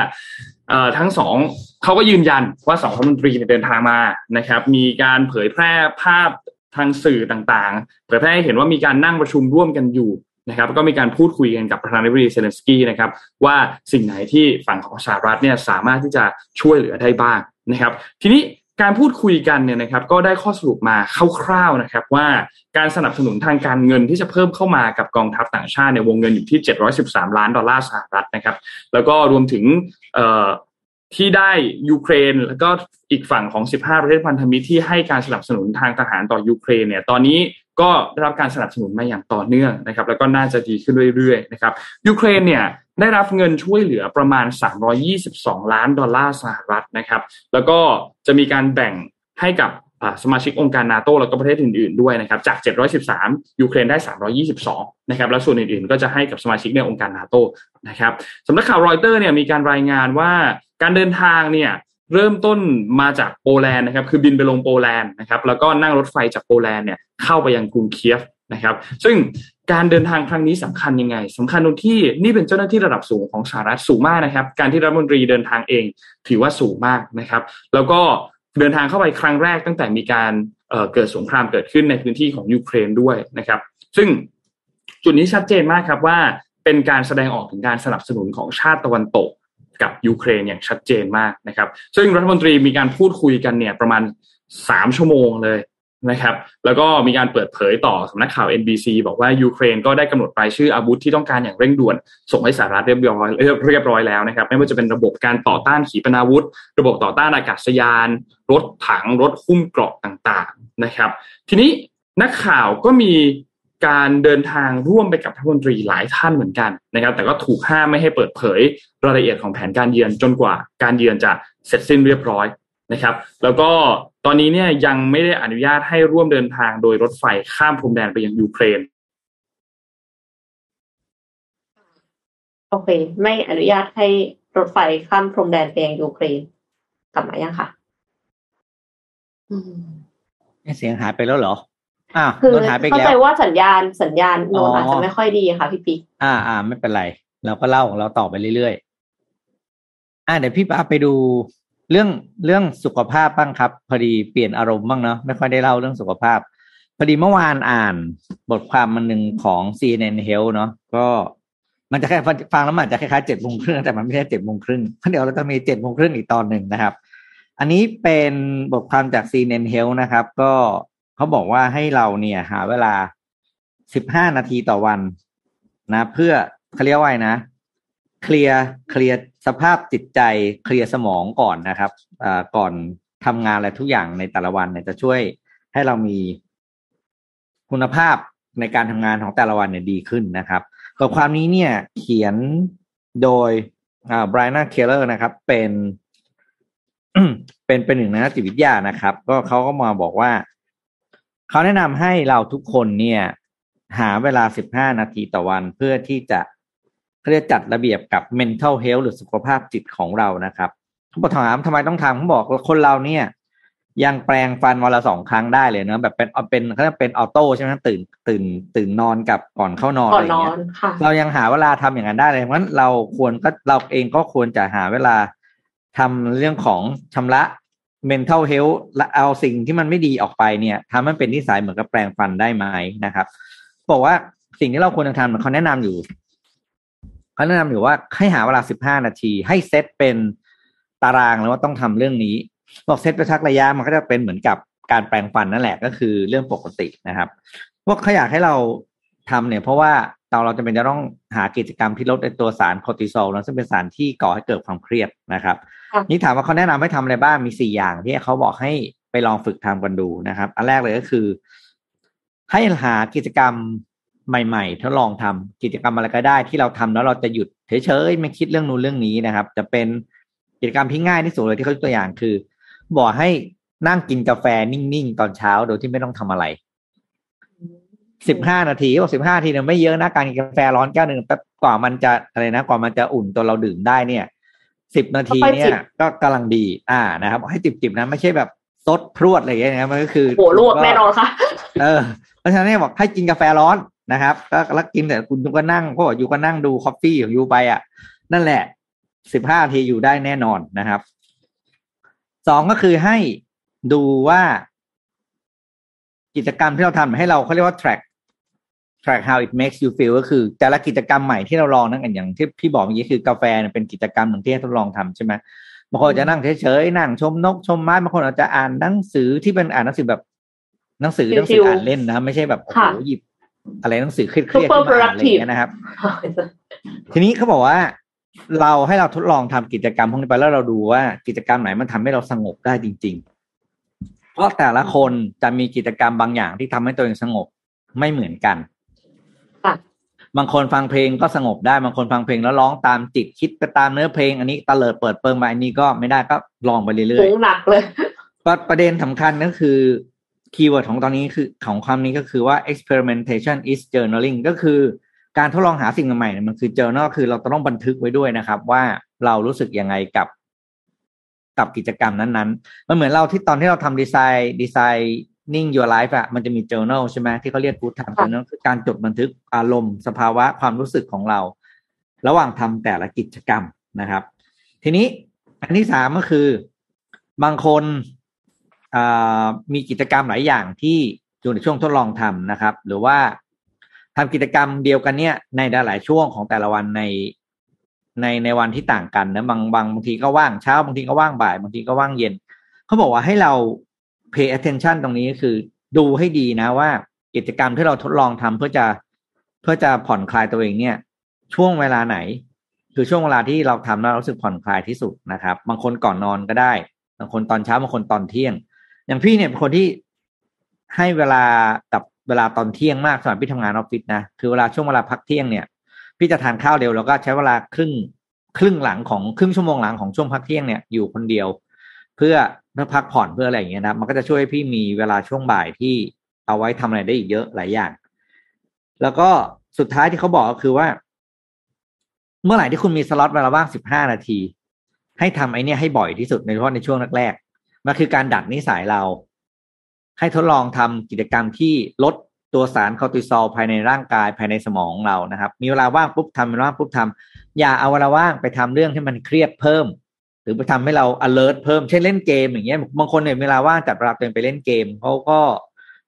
ทั้งสองเขาก็ยืนยันว่าสองรัฐมนตรีเนี่ยเดินทางมานะครับมีการเผยแพร่ภาพทางสื่อต่างๆ เผยแพร่ให้เห็นว่ามีการนั่งประชุมร่วมกันอยู่นะครับก็มีการพูดคุยกันกับประธานาธิบดีเซเลนสกี้นะครับว่าสิ่งไหนที่ฝั่งของสหรัฐเนี่ยสามารถที่จะช่วยเหลือได้บ้างนะครับ ทีนี้ การพูดคุยกันเนี่ยนะครับก็ได้ข้อสรุปมาคร่าวๆนะครับ ว่าการสนับสนุนทางการเงินที่จะเพิ่มเข้ามากับกองทัพต่างชาติในวงเงินอยู่ที่ 713 ล้านดอลลาร์สหรัฐนะครับ แล้วก็รวมถึงเอ่อที่ได้ยูเครน แล้วก็อีกฝั่งของ 15 ประเทศพันธมิตรที่ให้การสนับสนุนทางทหารต่อยูเครนเนี่ยตอนนี้ ก็ได้รับการสนับสนุนมาอย่างต่อเนื่องนะครับ แล้วก็น่าจะดีขึ้นเรื่อยๆนะครับยูเครนเนี่ยได้รับเงินช่วยเหลือประมาณ 322 ล้านดอลลาร์สหรัฐนะครับ แล้วก็จะมีการแบ่งให้กับสมาชิกองค์การนาโตแล้วก็ประเทศอื่นๆด้วยนะครับจาก 713 ยูเครนได้ 322 นะครับแล้วส่วนอื่นๆ ก็จะให้กับสมาชิกในองค์การนาโตนะครับสำนักข่าวรอยเตอร์เนี่ยมีการรายงานว่าการเดินทางเนี่ย เริ่มต้นมาจากโปแลนด์นะครับ คือบินไปลงโปแลนด์นะครับ แล้วก็นั่งรถไฟจากโปแลนด์เนี่ยเข้าไปยังกรุงเคียฟนะครับ ซึ่งการเดินทางครั้งนี้สำคัญยังไงสำคัญตรงที่นี่เป็นเจ้าหน้าที่ระดับสูงของสหรัฐสูงมากนะครับ การที่รัฐมนตรีเดินทางเองถือว่าสูงมากนะครับ แล้วก็เดินทางเข้าไปครั้งแรกตั้งแต่มีการเเกิดสงครามเกิดขึ้นในพื้นที่ของยูเครนด้วยนะครับ ซึ่งจุดนี้ชัดเจนมากครับว่าเป็นการแสดงออกถึงการสนับสนุนของชาติตะวันตก กับยูเครนอย่างชัดเจนมากนะครับ ซึ่งรัฐมนตรีมีการพูดคุยกันเนี่ยประมาณสามชั่วโมงเลยนะครับ แล้วก็มีการเปิดเผยต่อสำนักข่าว NBC บอกว่ายูเครนก็ได้กำหนดรายชื่ออาวุธที่ต้องการอย่างเร่งด่วน ส่งให้สหรัฐเรียบร้อยเรียบร้อยแล้วนะครับ ไม่ว่าจะเป็นระบบการต่อต้านขีปนาวุธ ระบบต่อต้านอากาศยาน รถถังรถหุ้มเกราะต่างๆนะครับ ทีนี้นักข่าวก็มี การเดินทางร่วมไปกับรัฐมนตรีหลายท่านเหมือนกันนะครับ แต่ก็ถูกห้ามไม่ให้เปิดเผยรายละเอียดของแผนการเยือนจนกว่าการเยือนจะเสร็จสิ้นเรียบร้อยนะครับ แล้วก็ตอนนี้เนี่ยยังไม่ได้อนุญาตให้ร่วมเดินทางโดยรถไฟข้ามพรมแดนไปยังยูเครนโอเค ไม่อนุญาตให้รถไฟข้ามพรมแดนไปยังยูเครนกลับมายังค่ะอืมเสียงหายไปแล้วเหรออ่า คือโดนหายไปอีกเข้าแล้ใจวว่าสัญญาณสัญญาณโนอ๋นอออาจจะไม่ค่อยดีค่ะพี่ปิ๊กอ่าอ่าไม่เป็นไร เราก็เล่าของเราต่อไปเรื่อยๆอ่าเดี๋ยวพี่ปาไปดูเรื่องเรื่องสุขภาพบ้างครับ พอดีเปลี่ยนอารมณ์บ้างเนาะไม่ค่อยได้เล่าเรื่องสุขภาพ พอดีเมื่อวานอ่านบทความมันหนึ่งของ CNN Health เนาะก็มันจะแค่ฟังแล้วมันอาจจะคล้ายๆเจ็ดโมงครึ่งแต่มันไม่ใช่เจ็ดโมงครึ่งเพราะเดี๋ยวเราจะมีเจ็ดโมงครึ่งอีกตอนหนึ่งนะครับ อันนี้เป็นบทความจาก CNN Health นะครับ ก็ เขาบอกว่าให้เราเนี่ยหาเวลาสิบห้านาทีต่อวันนะ เพื่อเขาเรียกว่านะ เคลียร์เคลียร์สภาพจิตใจเคลียร์สมองก่อนนะครับอ่าก่อนทำงานอะไรทุกอย่างในแต่ละวันเนี่ยจะช่วยให้เรามีคุณภาพในการทำงานของแต่ละวันเนี่ยดีขึ้นนะครับบทความนี้เนี่ย เขียนโดยอ่าไบรอันเคเลอร์นะครับ เป็นเป็นเป็นหนึ่งในนักจิตวิทยานะครับ ก็เขาก็มาบอกว่า เขาแนะนำให้เราทุกคนเนี่ย หาเวลา15นาทีต่อวันเพื่อที่จะเขาเรียกจัดระเบียบกับ mental health หรือสุขภาพจิตของเรานะครับเขาบอกถามทำไมต้องทำเขาบอกว่าคนเราเนี่ย ยังแปลงฟันวันละสองครั้งได้เลยเนอะแบบเป็นเป็นเขาเรียกเป็นออโต้ใช่ไหมตื่นตื่นตื่นนอนกับก่อนเข้านอนก่อะอนไรนอเงี้ยนค่ะเรายังหาเวลาทำอย่างนั้นได้เลยเพราะฉะนั้นเราควรก็เราเองก็ควรจะหาเวลาทำเรื่องของชำระ mental health และเอาสิ่งที่มันไม่ดีออกไปเนี่ยทำให้มันเป็นนิสัยเหมือนกับแปลงฟันได้ไหมนะครับ บอกว่าสิ่งที่เราควรจะทำเขาแนะนำอยู่เขาแนะนำอยู่ว่าให้หาเวลาสิบห้านาที ให้เซตเป็นตารางแล้วว่าต้องทำเรื่องนี้ บอกเซตไปทักระยะมันก็จะเป็นเหมือนกับการแปลงฟันนั่นแหละก็คือเรื่องปกตินะครับพวกเขาอยากให้เราทำเนี่ย เพราะว่าเราเราจะเป็นจะต้องหากิจกรรมที่ลดในตัวสารคอร์ติซอลนะซึ่งเป็นสารที่ก่อให้เกิดความเครียดนะครับ นี่ถามว่าเขาแนะนำให้ทำอะไรบ้างมีสี่อย่างที่เขาบอกให้ไปลองฝึกทำกันดูนะครับ อันแรกเลยก็คือ ให้หากิจกรรมใหม่ๆทดลองทำกิจกรรมอะไรก็ได้ ที่เราทำแล้วเราจะหยุดเฉยๆไม่คิดเรื่องนู้นเรื่องนี้นะครับ จะเป็นกิจกรรมที่ง่ายที่สุดเลยที่เขายกตัวอย่างคือ บอกให้นั่งกินกาแฟนิ่งๆตอนเช้าโดยที่ไม่ต้องทำอะไรสิบห้านาทีบอกสิบห้านาทีเนี่ยไม่เยอะนะการกินกาแฟร้อนแก้วหนึ่งแป๊บกว่ามันจะอะไรนะกว่ามันจะอุ่นตัวเราดื่มได้เนี่ย สิบนาทีเนี่ค่อยยๆจิบก็กำลังดี อ่านะครับ ให้จิบๆนะไม่ใช่แบบซดพรวดอะไรอย่างเงี้ยนะมันก็คือโหลวกแน่นอนค่ะเออเพราะฉะนั้นเนี่ยบอกให้กินกาแฟร้อนนะครับก็แล้วกินแต่คุณยูก็นั่งเพราะว่ายูก็นั่งดูคอฟฟี่ของยูไปอะ นั่นแหละสิบห้านาทีอยู่ได้แน่นอนนะครับสองก็คือให้ดูว่า กิจกรรมที่เราทำให้เราเขาเรียกว่า track track how it makes you feel ก็คือแต่ละกิจกรรมใหม่ที่เราลองนั่นกันอย่างที่พี่บอกเมื่อกี้คือกาแฟเนี่ยเป็นกิจกรรมหนึ่งที่ให้ทดลองทำใช่ไหมบางคนจะนั่งเฉยๆนั่งชมนกชมไม้บางคนอาจจะอ่านหนังสือที่เป็นอ่านหนังสือแบบหนังสือหนังสืออ่านเล่นนะ ไม่ใช่แบบโอ้โหค่ะหยิบ อะไรหนังสือเครียดๆ Super ขึ้นมาอ่านอะไรอย่างเงี้ย productive นะครับ ทีนี้เขาบอกว่า เราให้เราทดลองทำกิจกรรมพวกนี้ไปแล้วเราดูว่ากิจกรรมไหนมันทำให้เราสงบได้จริง ๆ เพราะแต่ละคนจะมีกิจกรรมบางอย่างที่ทำให้ตัวเองสงบไม่เหมือนกันค่ะ บางคนฟังเพลงก็สงบได้ บางคนฟังเพลงแล้วร้องตามจิตคิดไปตามเนื้อเพลง อันนี้ตะเลิดเปิดเปิงมาอันนี้ก็ไม่ได้ก็ลองไปเรื่อยหุงหนักเลยๆประประเด็นสำคัญก็คือคีย์เวิร์ดของตอนนี้คือของความนี้ก็คือว่า experimentation is journaling ก็คือการทดลองหาสิ่งใหม่ๆเนี่ยมันคือ journal คือเราต้องบันทึกไว้ด้วยนะครับ ว่าเรารู้สึกยังไงกับกับกิจกรรมนั้นๆ มันเหมือนเราที่ตอนที่เราทำดีไซน์ดีไซน์ นิ่ง your life อะมันจะมี journal ใช่ไหมที่เขาเรียก good time ค่ะ journal คือการจดบันทึกอารมณ์สภาวะความรู้สึกของเรา ระหว่างทำแต่ละกิจกรรมนะครับ ทีนี้อันที่สามก็คือบางคนอ่ามีกิจกรรมหลายอย่างที่อยู่ในช่วงทดลองทำนะครับ หรือว่าทำกิจกรรมเดียวกันเนี่ย ในหลายๆช่วงของแต่ละวันในในในวันที่ต่างกันนะบางบางบางทีก็ว่างเช้าบางทีก็ว่างบ่ายบางทีก็ว่างเย็นเขาบอกว่าให้เรา pay attention ตรงนี้ก็คือดูให้ดีนะว่ากิจกรรมที่เราทดลองทำเพื่อจะเพื่อจะผ่อนคลายตัวเองเนี่ย ช่วงเวลาไหน คือช่วงเวลาที่เราทำแล้วเรารู้สึกผ่อนคลายที่สุดนะครับ บางคนก่อนนอนก็ได้ บางคนตอนเช้าบางคนตอนเที่ยง อย่างพี่เนี่ยเป็นคนที่ให้เวลากับเวลาตอนเที่ยงมากสมัยพี่ทำงานออฟฟิศนะคือเวลาช่วงเวลาพักเที่ยงเนี่ย พี่จะทานข้าวเร็วแล้วก็ใช้เวลาครึ่งครึ่งหลังของครึ่งชั่วโมงหลังของช่วงพักเที่ยงเนี่ยอยู่คนเดียว เพื่อ เพื่อพักผ่อนเพื่ออะไรอย่างเงี้ยนะมันก็จะช่วยพี่มีเวลาช่วงบ่ายที่เอาไว้ทำอะไรได้อีกเยอะหลายอย่าง แล้วก็สุดท้ายที่เขาบอกก็คือว่า เมื่อไหร่ที่คุณมีสล็อตเวลาว่างสิบห้านาที ให้ทำไอ้นี่ให้บ่อยที่สุดในเฉพาะในช่วงแรกๆมันคือการดัดนิสัยเรา ให้ทดลองทำกิจกรรมที่ลดตัวสารคอร์ติซอลภายในร่างกายภายในสมองเรานะครับ มีเวลาว่างปุ๊บทำเวลาว่างปุ๊บทำอย่าเอาเวลาว่างไปทำเรื่องที่มันเครียดเพิ่ม หรือไปทำให้เรา alert เพิ่มเช่นเล่นเกมอย่างเงี้ยบางคนเนี่ยเวลาว่างจัดเวลาตัวเองไปเล่นเกมเขาก็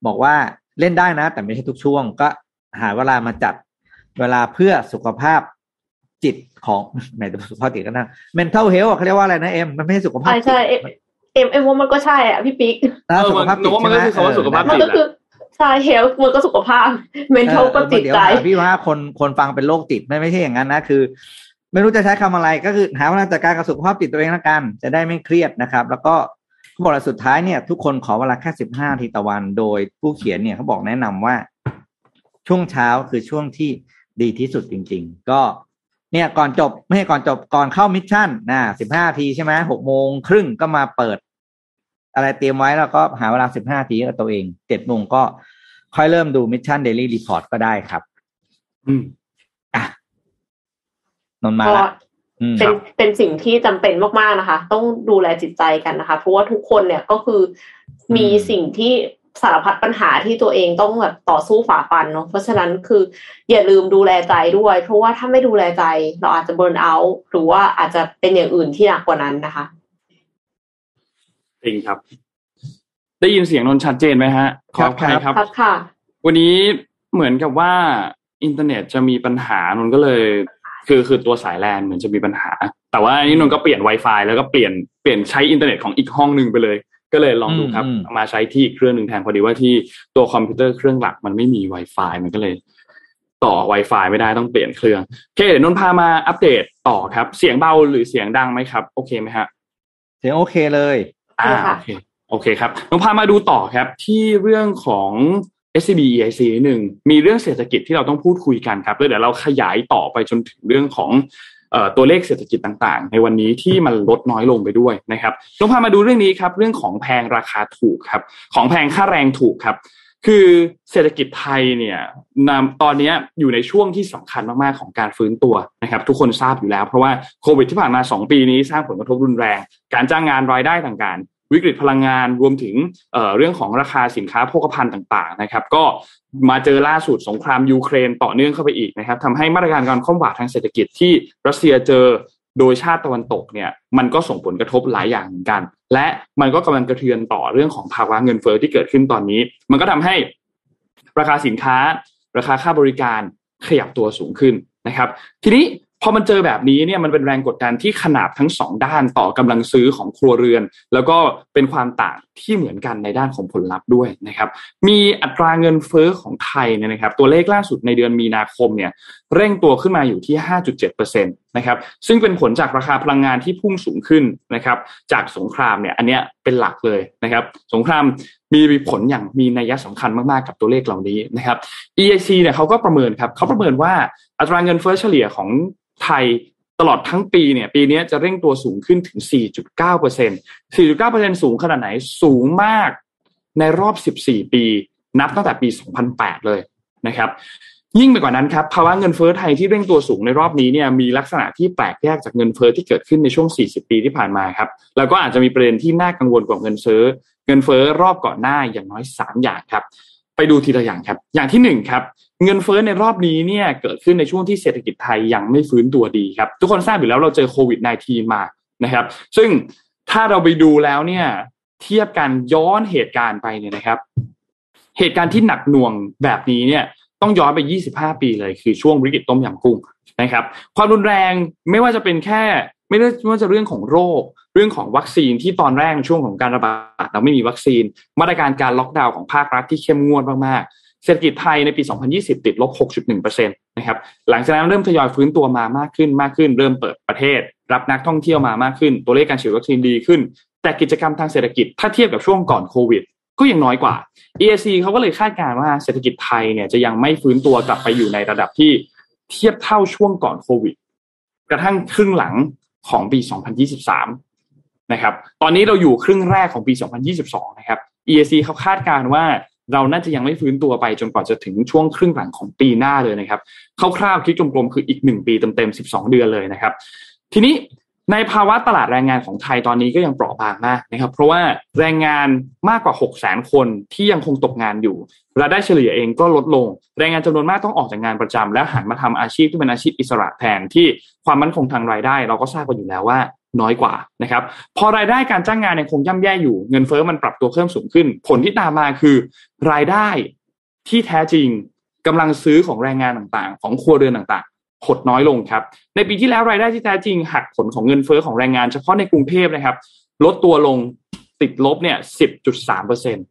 บอกว่าเล่นได้นะ แต่ไม่ใช่ทุกช่วง ก็หาเวลามาจัดเวลาเพื่อสุขภาพจิตของแหมสุขภาพจิตก็นะ mental health เขาเรียกว่าอะไรนะเอ็มมันไม่ใช่สุขภาพใช่จิตใช่เอ็มเอ็มเอ็มว่ามันก็ใช่อะพี่ปิ๊กนะเออสุขภาพจิตมันใช่ไหมก็คือคำว่าสุขภาพมันจิตก็คือใช่ health มันก็สุขภาพ mental ก็จิตเดี๋ยวใจหาพี่ว่าคนคนฟังเป็นโรคจิตไม่ไม่ใช่อย่างนั้นนะคือ ไม่รู้จะใช้คำอะไรก็คือหาเวลาจัดการกับสุขภาพจิตตัวเองละกัน จะได้ไม่เครียดนะครับ แล้วก็เขาบอกว่าสุดท้ายเนี่ย ทุกคนขอเวลาแค่สิบห้าทีต่อวัน โดยผู้เขียนเนี่ยเขาบอกแนะนำว่า ช่วงเช้าคือช่วงที่ดีที่สุดจริง ๆ ก็เนี่ยก่อนจบไม่ใช่ก่อนจบก่อนเข้า Mission นะสิบห้าทีใช่ไหมหกโมงครึ่งก็มาเปิด อะไรเตรียมไว้แล้วก็หาเวลาสิบห้าทีกับตัวเองเจ็ดโมงก็ค่อยเริ่มดู Mission Daily Report ก็ได้ครับ อืมอะ นนท์มาก็ละอืมเป็นเป็นสิ่งที่จำเป็นมากๆนะคะ ต้องดูแลจิตใจกันนะคะ เพราะว่าทุกคนเนี่ยก็คือมีสิ่งที่สารพัดปัญหาที่ตัวเองต้องแบบต่อสู้ฝ่าฟันเนาะเพราะฉะนั้นคืออย่าลืมดูแลใจด้วย เพราะว่าถ้าไม่ดูแลใจ เราอาจจะเบิร์นเอาท์หรือว่าอาจจะเป็นอย่างอื่นที่หนักกว่านั้นนะคะจริงครับ ได้ยินเสียงนนท์ชัดเจนไหมฮะ ขออภัยครับครับค่ะ วันนี้เหมือนกับว่าอินเทอร์เน็ตจะมีปัญหานนท์ก็เลย คือคือตัวสายแลนเหมือนจะมีปัญหา แต่ว่าอันนี้นนท์ก็เปลี่ยน Wi-Fi แล้วก็เปลี่ยนเปลี่ยนใช้อินเทอร์เน็ตของอีกห้องหนึ่งไปเลย ก็เลยลองดูครับ มาใช้ที่อีกเครื่องหนึ่งแทนพอดีว่าที่ตัวคอมพิวเตอร์เครื่องหลักมันไม่มี Wi-Fi มันก็เลย ต่อ Wi-Fi ไม่ได้ต้องเปลี่ยนเครื่องโอเคเดี๋ยวนนท์พามาอัปเดตต่อครับ เสียงเบาหรือเสียงดังไหมครับ โอเคไหมฮะเสียงโอเคเลย อ่าค่ะโอเคโอเคครับเราพามาดูต่อครับที่เรื่องของ SCB EIC นิดหนึ่งมีเรื่องเศรษฐกิจที่เราต้องพูดคุยกันครับแล้วเดี๋ยวเราขยายต่อไปจนถึงเรื่องของตัวเลขเศรษฐกิจต่างๆ ในวันนี้ที่มันลดน้อยลงไปด้วยนะครับเราพามาดูเรื่องนี้ครับเรื่องของแพงราคาถูกครับของแพงค่าแรงถูกครับ คือเศรษฐกิจไทยเนี่ยนตอนนี้อยู่ในช่วงที่สำคัญมากๆของการฟื้นตัวนะครับทุกคนทราบอยู่แล้วเพราะว่าโควิดที่ผ่านมา 2 ปีนี้สร้างผลกระทบรุนแรง การจ้างงานรายได้ต่างๆ วิกฤตพลังงานรวมถึงเเรื่องของราคาสินค้าโภคภัณฑ์ต่างๆนะครับ ก็มาเจอล่าสุดสงครามยูเครนต่อเนื่องเข้าไปอีกนะครับทำให้มาตรการการคว่ำบาตรทางเศรษฐกิจที่รัสเซียเจอโดยชาติตะวันตกเนี่ยมันก็ส่งผลกระทบหลายอย่างเหมือนกัน และมันก็กำลังกระเทือนต่อเรื่องของภาวะเงินเฟ้อที่เกิดขึ้นตอนนี้ มันก็ทำให้ราคาสินค้า ราคาค่าบริการขยับตัวสูงขึ้นนะครับ ทีนี้ พอมันเจอแบบนี้เนี่ยมันเป็นแรงกดดันที่ขนาบทั้งสองด้านต่อกำลังซื้อของครัวเรือน แล้วก็เป็นความต่างที่เหมือนกันในด้านของผลลัพธ์ด้วยนะครับ มีอัตราเงินเฟ้อของไทยเนี่ยนะครับ ตัวเลขล่าสุดในเดือนมีนาคมเนี่ย เร่งตัวขึ้นมาอยู่ที่ 5.7%นะครับ ซึ่งเป็นผลจากราคาพลังงานที่พุ่งสูงขึ้นนะครับ จากสงครามเนี่ย อันเนี้ยเป็นหลักเลยนะครับ สงครามมีผลอย่างมีนัยสำคัญมาก ๆ กับตัวเลขเหล่านี้นะครับ EIC เนี่ยเขาก็ประเมินครับเขาประเมินว่าอัตราเงินเฟ้อเฉลี่ยของไทยตลอดทั้งปีเนี่ย ปีนี้จะเร่งตัวสูงขึ้นถึง 4.9% 4.9%สูงขนาดไหน สูงมากในรอบ 14 ปี นับตั้งแต่ปี 2008 เลยนะครับ ยิ่งไปกว่านั้นครับภาวะเงินเฟ้อไทยที่เร่งตัวสูงในรอบนี้เนี่ยมีลักษณะที่แปลกแยกจากเงินเฟ้อที่เกิดขึ้นในช่วง 40 ปีที่ผ่านมาครับแล้วก็อาจจะมีประเด็นที่น่ากังวลกว่าเงินเฟ้อเงินเฟ้อรอบก่อนหน้าอย่างน้อย 3 อย่างครับ ไปดูทีละอย่างครับ อย่างที่หนึ่งครับเงินเฟ้อในรอบนี้เนี่ยเกิดขึ้นในช่วงที่เศรษฐกิจไทยยังไม่ฟื้นตัวดีครับ ทุกคนทราบอยู่แล้วเราเจอโควิด -19 มานะครับ ซึ่งถ้าเราไปดูแล้วเนี่ยเทียบกันย้อนเหตุการณ์ไปเนี่ยนะครับ เหตุการณ์ที่หนักหน่วงแบบนี้เนี่ย ต้องย้อนไป 25 ปีเลยคือช่วงวิกฤตต้มยำกุ้งนะครับ ความรุนแรงไม่ว่าจะเป็นแค่ไม่ได้ไม่ว่าจะเรื่องของโรค เรื่องของวัคซีนที่ตอนแรกช่วงของการระบาดเราไม่มีวัคซีน มาตรการการล็อกดาวน์ของภาครัฐที่เข้มงวดมากๆเศรษฐกิจไทยในปี 2020 ติดลบ 6.1%นะครับหลังจากนั้นเริ่มทยอยฟื้นตัวมามากขึ้นมากขึ้น เริ่มเปิดประเทศ รับนักท่องเที่ยวมามากขึ้น ตัวเลขการฉีดวัคซีนดีขึ้น แต่กิจกรรมทางเศรษฐกิจถ้าเทียบกับช่วงก่อนโควิด ก็ยังน้อยกว่า EAC เขาก็เลยคาดการณ์ว่าเศรษฐกิจไทยเนี่ยจะยังไม่ฟื้นตัวกลับไปอยู่ในระดับที่เทียบเท่าช่วงก่อนโควิด กระทั่งครึ่งหลังของปี 2023 นะครับ ตอนนี้เราอยู่ครึ่งแรกของปี 2022 นะครับ EAC เขาคาดการณ์ว่าเราน่าจะยังไม่ฟื้นตัวไปจนกว่าจะถึงช่วงครึ่งหลังของปีหน้าเลยนะครับคร่าวๆคิดกลมๆคืออีกหนึ่งปีเต็มๆ 12 เดือนเลยนะครับ ทีนี้ ในภาวะตลาดแรงงานของไทยตอนนี้ก็ยังเปราะบางมากนะครับ เพราะว่าแรงงานมากกว่า 6 0 0 0 0 0 คนที่ยังคงตกงานอยู่รายได้เฉลี่ยเองก็ลดลง แรงงานจำนวนมากต้องออกจากงานประจำแล้วหันมาทำอาชีพที่เป็นอาชีพอิสระแทนที่ความมั่นคงทางรายได้ เราก็ทราบกันอยู่แล้วว่าน้อยกว่านะครับพอรายได้การจ้างงานยังคงย่ำแย่อยู่เงินเฟ้อมันปรับตัวเพิ่มสูงขึ้น ผลที่ตามมาคือ รายได้ที่แท้จริงกำลังซื้อของแรงงานต่างๆ ของครัวเรือนต่างๆ หดน้อยลงครับ ในปีที่แล้วรายได้ที่แท้จริงหักผลของเงินเฟ้อของแรงงานเฉพาะในกรุงเทพนะครับ ลดตัวลงติดลบเนี่ย 10.3เปอร์เซ็นต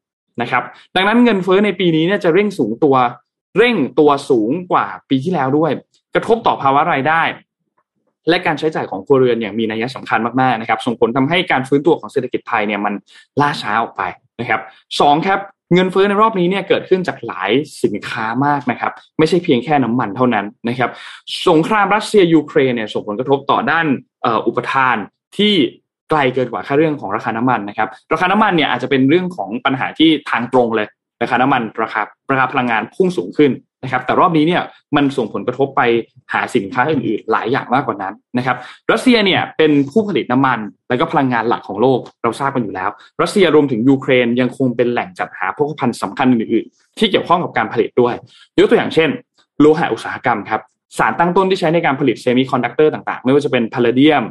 นะครับ ดังนั้นเงินเฟ้อในปีนี้เนี่ยจะเร่งสูงตัวเร่งตัวสูงกว่าปีที่แล้วด้วย กระทบต่อภาวะรายได้ และการใช้จ่ายของครัวเรือนอย่างมีนัยสำคัญมากๆนะครับ ส่งผลทำให้การฟื้นตัวของเศรษฐกิจไทยเนี่ยมันล่าช้าออกไปนะครับสองครับ เงินเฟ้อในรอบนี้เนี่ยเกิดขึ้นจากหลายสินค้ามากนะครับ ไม่ใช่เพียงแค่น้ำมันเท่านั้นนะครับ สงครามรัสเซียยูเครนเนี่ยส่งผลกระทบต่อด้านอุปทานที่ไกลเกินกว่าแค่เรื่องของราคาน้ำมันนะครับ ราคาน้ำมันเนี่ยอาจจะเป็นเรื่องของปัญหาที่ทางตรงเลยราคาน้ำมันราคาราคาพลังงานพุ่งสูงขึ้น นะครับแต่รอบนี้เนี่ยมันส่งผลกระทบไปหาสินค้าอื่นๆ หลายอย่างมากกว่านั้นนะครับรัสเซียเนี่ยเป็นผู้ผลิตน้ำมัน และก็พลังงานหลักของโลกเราทราบกันอยู่แล้ว รัสเซียรวมถึงยูเครนยังคงเป็นแหล่งจัดหาพวกพันธุ์สำคัญอื่นๆ ที่เกี่ยวข้องกับการผลิตด้วยยกตัวอย่างเช่น โลหะอุตสาหกรรมครับสารตั้งต้นที่ใช้ในการผลิตเซมิคอนดักเตอร์ต่างๆ ไม่ว่าจะเป็นแพลเลเดียม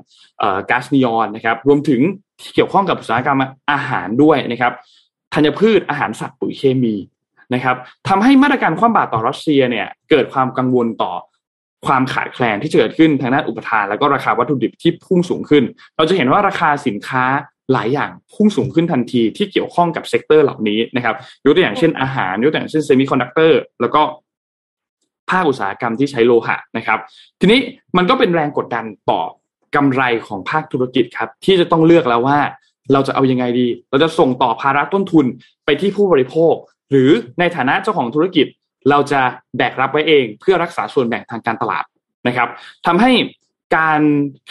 ก๊าซนีออนนะครับรวมถึงที่เกี่ยวข้องกับอุตสาหกรรมอาหารด้วยนะครับธัญพืชอาหารสัตว์ปุ๋ยเคมี นะครับทำให้มาตรการคว่ำบาตรต่อรัสเซียเนี่ยเกิดความกังวลต่อความขาดแคลนที่จะเกิดขึ้นทางด้านอุปทาน แล้วก็ราคาวัตถุดิบที่พุ่งสูงขึ้น เราจะเห็นว่าราคาสินค้าหลายอย่างพุ่งสูงขึ้นทันทีที่เกี่ยวข้องกับ sector เหล่านี้นะครับยกตัวอย่างเช่นอาหารยกตัวอย่างเช่นเซมิคอนดักเตอร์แล้วก็ภาคอุตสาหกรรมที่ใช้โลหะนะครับ ทีนี้มันก็เป็นแรงกดดันต่อกำไรของภาคธุรกิจครับที่จะต้องเลือกแล้วว่า เราจะเอายังไงดี เราจะส่งต่อภาระต้นทุนไปที่ผู้บริโภค หรือในฐานะเจ้าของธุรกิจ เราจะแบกรับไว้เอง เพื่อรักษาส่วนแบ่งทางการตลาดนะครับทำให้การ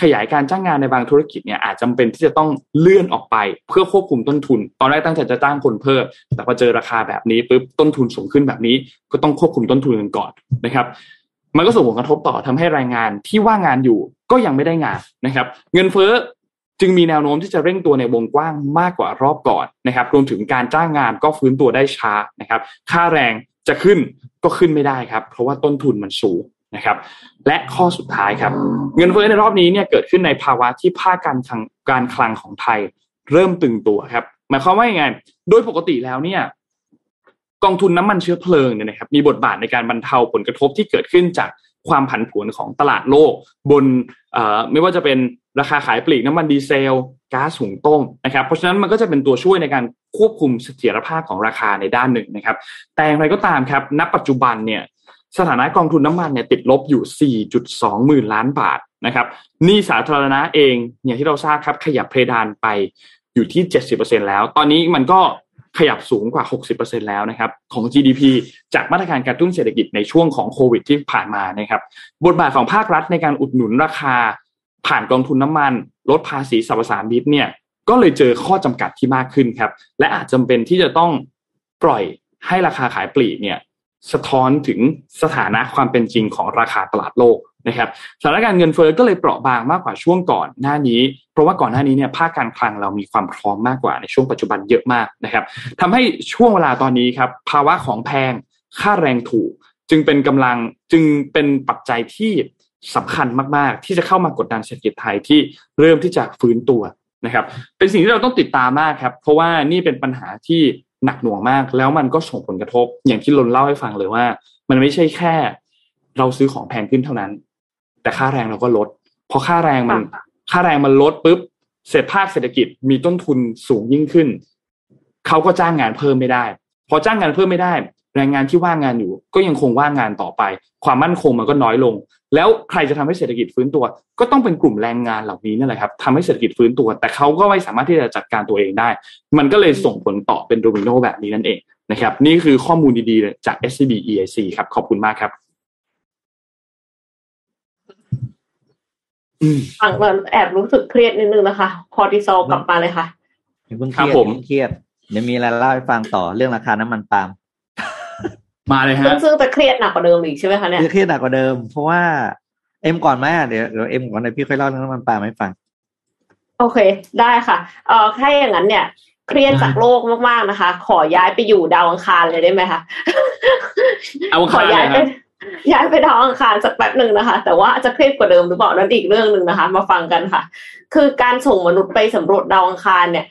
ขยายการจ้างงานในบางธุรกิจเนี่ยอาจจำเป็นที่จะต้องเลื่อนออกไปเพื่อควบคุมต้นทุน ตอนแรกตั้งใจจะจ้างคนเพิ่ม แต่พอเจอราคาแบบนี้ปุ๊บต้นทุนสูงขึ้นแบบนี้ ก็ต้องควบคุมต้นทุนกันก่อนนะครับ มันก็ส่งผลกระทบต่อทำให้แรงงานที่ว่างงานอยู่ก็ยังไม่ได้งานนะครับ เงินเฟ้อ จึงมีแนวโน้มที่จะเร่งตัวในวงกว้างมากกว่ารอบก่อนนะครับรวมถึงการจ้างงานก็ฟื้นตัวได้ช้านะครับ ค่าแรงจะขึ้นก็ขึ้นไม่ได้ครับ เพราะว่าต้นทุนมันสูงนะครับ และข้อสุดท้ายครับ เงินเฟ้อในรอบนี้เนี่ยเกิดขึ้นในภาวะที่ภาคการคลังการคลังของไทย เริ่มตึงตัวครับ หมายความว่ายังไง โดยปกติแล้วเนี่ยกองทุนน้ำมันเชื้อเพลิงเนี่ยนะครับมีบทบาทในการบรรเทาผลกระทบที่เกิดขึ้นจาก ความผันผวนของตลาดโลก บนไม่ว่าจะเป็นราคาขายปลีกน้ำมันดีเซลก๊าซหุงต้มนะครับ เพราะฉะนั้นมันก็จะเป็นตัวช่วยในการควบคุมเสถียรภาพของราคาในด้านหนึ่งนะครับ แต่อย่างไรก็ตามครับ ณ ปัจจุบันเนี่ยสถานะกองทุนน้ำมันเนี่ยติดลบอยู่ 4.2 หมื่นล้านบาทนะครับนี่สาธารณะเองอย่างที่เราทราบครับขยับเพดานไปอยู่ที่ 70%แล้ว ตอนนี้มันก็ ขยับสูงกว่า 60%แล้วนะครับของ GDP จากมาตรการกระตุ้นเศรษฐกิจในช่วงของโควิดที่ผ่านมานะครับบทบาทของภาครัฐในการอุดหนุนราคา ผ่านกองทุนน้ำมัน ลดภาษีสรรพสามิตเนี่ยก็เลยเจอข้อจำกัดที่มากขึ้นครับและอาจจำเป็นที่จะต้องปล่อยให้ราคาขายปลีกเนี่ยสะท้อนถึงสถานะความเป็นจริงของราคาตลาดโลก นะครับสถานการณ์เงินเฟ้อก็เลยเปราะบางมากกว่าช่วงก่อนหน้านี้ เพราะว่าก่อนหน้านี้เนี่ยภาคการคลังเรามีความพร้อมมากกว่าในช่วงปัจจุบันเยอะมากนะครับทำให้ช่วงเวลาตอนนี้ครับภาวะของแพงค่าแรงถูก จึงเป็นกำลังจึงเป็นปัจจัยที่สำคัญมาก ๆ ที่จะเข้ามากดดันเศรษฐกิจไทยที่เริ่มที่จะฟื้นตัวนะครับ เป็นสิ่งที่เราต้องติดตามมากครับ เพราะว่านี่เป็นปัญหาที่หนักหน่วงมาก แล้วมันก็ส่งผลกระทบ อย่างที่ลนเล่าให้ฟังเลยว่า มันไม่ใช่แค่ เราซื้อของแพงขึ้นเท่านั้น แต่ค่าแรงเราก็ลดพอค่าแรงมันค่าแรงมันลดปุ๊บเศรษฐภาคเศรษฐกิจมีต้นทุนสูงยิ่งขึ้น เขาก็จ้างงานเพิ่มไม่ได้ พอจ้างงานเพิ่มไม่ได้ แรงงานที่ว่างงานอยู่ ก็ยังคงว่างงานต่อไป ความมั่นคงมันก็น้อยลง แล้วใครจะทำให้เศรษฐกิจฟื้นตัว ก็ต้องเป็นกลุ่มแรงงานเหล่านี้นั่นแหละครับทำให้เศรษฐกิจฟื้นตัว แต่เขาก็ไม่สามารถที่จะจัดการตัวเองได้ มันก็เลยส่งผลต่อเป็นโดมิโนแบบนี้นั่นเองนะครับ นี่คือข้อมูลดีๆจาก SCB EIC ครับขอบคุณมากครับ ฟังแล้วแอบรู้สึกเครียดนิดนึงนะคะ คอร์ติซอลกลับมาเลยค่ะเพิ่งเคครับรียดผมเพิ่งเครียดเดี๋ยวมีอะไรเล่าให้ฟังต่อเรื่องราคาน้ำมันปาล์มมาเลยซึ่งฮะซึ่งจะเครียดหนักกว่าเดิมอีกใช่ไหมคะเนี่ยคือเครียดหนักกว่าเดิม เพราะว่าเอ็มก่อนไหมอะเดี๋ยวเดี๋ยวเอ็มก่อนเลยพี่ค่อยเล่าเรื่องน้ำมันปาล์มให้ฟัง โอเค ได้ค่ะเอ่อถ้าอย่างนั้นเนี่ย เครียดจากโลกมากๆนะคะ ขอย้ายไปอยู่ดาวอังคารเลยได้ไหมคะเอาขอคาย้ายเลยไปครับ ย้ายไปดาวอังคารสักแป๊บหนึ่งนะคะ แต่ว่าจะเครียดกว่าเดิมหรือเปล่านั่นอีกเรื่องหนึ่งนะคะ มาฟังกันค่ะ คือการส่งมนุษย์ไปสำรวจดาวอังคารเนี่ย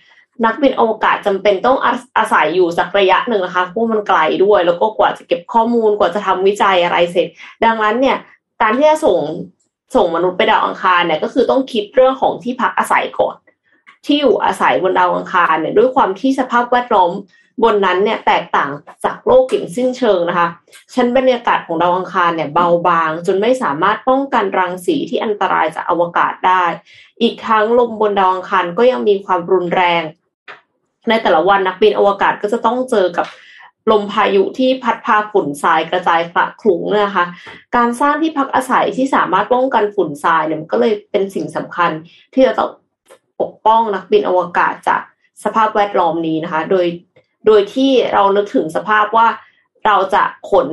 นักบินอวกาศจำเป็นต้องอาอาศัยอยู่สักระยะหนึ่งนะคะเพราะมันไกลด้วย แล้วก็กว่าจะเก็บข้อมูลกว่าจะทำวิจัยอะไรเสร็จ ดังนั้นเนี่ย การที่จะส่งส่งมนุษย์ไปดาวอังคารเนี่ยก็คือต้องคิดเรื่องของที่พักอาศัยก่อน ที่อยู่อาศัยบนดาวอังคารเนี่ยด้วยความที่สภาพแวดล้อม บนนั้นเนี่ยแตกต่างจากโลกอย่งสิ้นเชิงนะคะ ชั้นบรรยากาศของดาวอังคารเนี่ยเบาบาง จนไม่สามารถป้องกันรังสีที่อันตรายจากอวกาศได้ อีกทั้งลมบนดาวอังคารก็ยังมีความรุนแรง ในแต่ละวันนักบินอวกาศก็จะต้องเจอกับลมพายุที่พัดพาฝุ่นทรายกระจายคละคลุ้งนะคะ การสร้างที่พักอาศัยที่สามารถป้องกันฝุ่นทรายเนี่ยมันก็เลยเป็นสิ่งสำคัญที่จะต้องปกป้องนักบินอวกาศจากสภาพแวดล้อมนี้นะคะ โดย โดยที่เรานึกถึงสภาพว่าเราจะขน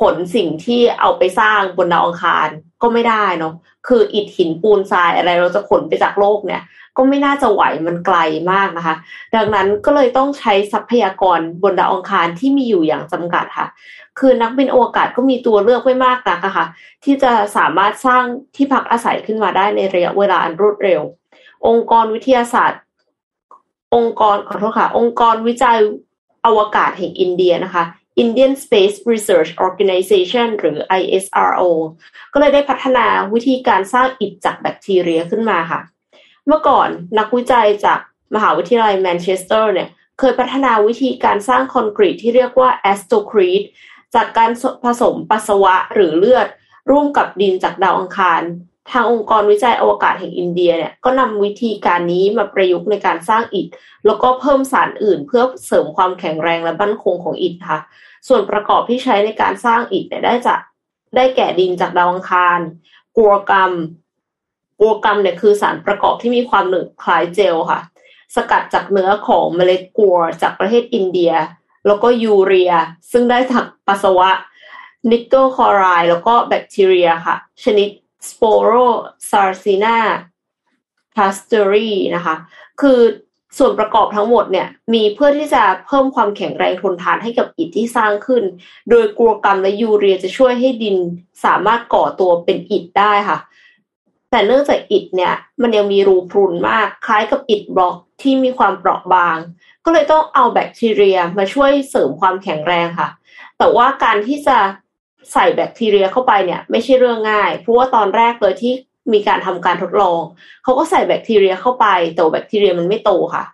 ขนสิ่งที่เอาไปสร้างบนดาวอังคารก็ไม่ได้เนาะคืออิฐหินปูนทรายอะไรเราจะขนไปจากโลกเนี่ย ก็ไม่น่าจะไหวมันไกลมากนะคะ ดังนั้นก็เลยต้องใช้ทรัพยากรบนดาวอังคารที่มีอยู่อย่างจำกัดค่ะ คือนักบินอวกาศก็มีตัวเลือกไม่มากนักอะค่ะที่จะสามารถสร้างที่พักอาศัยขึ้นมาได้ในระยะเวลาอันรวดเร็ว องค์กรวิทยาศาสตร์ องค์กรขอโทษค่ะ องค์กรวิจัยอวกาศแห่งอินเดียนะคะ Indian Space Research Organization หรือ ISRO ก็เลยได้พัฒนาวิธีการสร้างอิฐจากแบคทีเรียขึ้นมาค่ะ เมื่อก่อนนักวิจัยจากมหาวิทยาลัยแมนเชสเตอร์เนี่ยเคยพัฒนาวิธีการสร้างคอนกรีตที่เรียกว่า Astocrete จากการผสมปัสสาวะหรือเลือด ร่วมกับดินจากดาวอังคาร ทางองค์กรวิจัยอวกาศแห่งอินเดียเนี่ยก็นำวิธีการนี้มาประยุกต์ในการสร้างอิฐ แล้วก็เพิ่มสารอื่นเพื่อเสริมความแข็งแรงและมั่นคงของอิฐค่ะ ส่วนประกอบที่ใช้ในการสร้างอิฐเนี่ยได้จากได้แก่ดินจากดาวอังคาร guar gum guar gum เนี่ยคือสารประกอบที่มีความหนึบคล้ายเจลค่ะ สกัดจากเนื้อของเมล็ดกัวจากประเทศอินเดีย แล้วก็ยูเรีย ซึ่งได้จากปัสสาวะนิกเกิลคลอไรด์แล้วก็แบคทีเรียค่ะ ชนิด Sporosarcina pasteurii นะคะ คือส่วนประกอบทั้งหมดเนี่ย มีเพื่อที่จะเพิ่มความแข็งแรงทนทานให้กับอิฐที่สร้างขึ้น โดยกรัวกรรมและยูเรียจะช่วยให้ดินสามารถก่อตัวเป็นอิฐได้ค่ะ แต่เนื่องจากอิฐเนี่ย มันยังมีรูพรุนมาก คล้ายกับอิฐบล็อกที่มีความเปราะบาง ก็เลยต้องเอาแบคทีเรียมาช่วยเสริมความแข็งแรงค่ะ แต่ว่าการที่จะ ใส่แบคทีเรียเข้าไปเนี่ย ไม่ใช่เรื่องง่าย เพราะว่าตอนแรกเลยที่มีการทำการทดลอง เขาก็ใส่แบคทีเรียเข้าไป แต่แบคทีเรียมันไม่โตค่ะ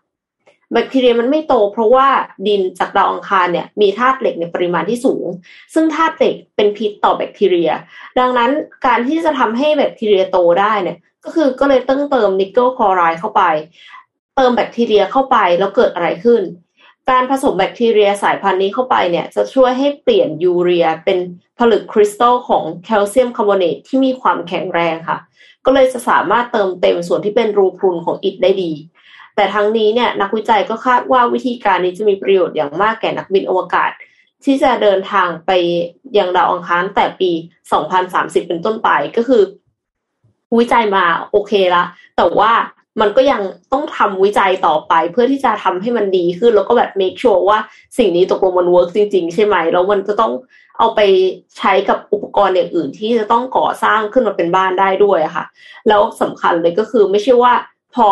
แบคทีเรียมันไม่โต เพราะว่าดินจากดาวอังคารเนี่ยมีธาตุเหล็กในปริมาณที่สูง ซึ่งธาตุเหล็กเป็นพิษต่อแบคทีเรีย ดังนั้นการที่จะทำให้แบคทีเรียโตได้เนี่ย ก็คือก็เลยต้องเติมนิกเกิลคลอไรด์เข้าไป เติมแบคทีเรียเข้าไปแล้วเกิดอะไรขึ้น การผสมแบคทีเรียสายพันธุ์นี้เข้าไปเนี่ย จะช่วยให้เปลี่ยนยูเรียเป็นผลึกคริสตัลของแคลเซียมคาร์บอเนตที่มีความแข็งแรงค่ะ ก็เลยจะสามารถเติมเต็มส่วนที่เป็นรูพรุนของอิฐได้ดี แต่ทั้งนี้เนี่ยนักวิจัยก็คาดว่าวิธีการนี้จะมีประโยชน์อย่างมากแก่นักบินอวกาศ ที่จะเดินทางไปยังดาวอังคารแต่ปี 2030 เป็นต้นไปก็คือ วิจัยมาโอเคละแต่ว่า มันก็ยังต้องทำวิจัยต่อไป เพื่อที่จะทำให้มันดีขึ้น แล้วก็แบบ make sure ว่าสิ่งนี้ตกลงมัน work จริงๆ ใช่ไหม แล้วมันจะต้องเอาไปใช้กับอุปกรณ์อย่างอื่นที่จะต้องก่อสร้างขึ้นมาเป็นบ้านได้ด้วยอะค่ะ แล้วสำคัญเลยก็คือไม่ใช่ว่าพอ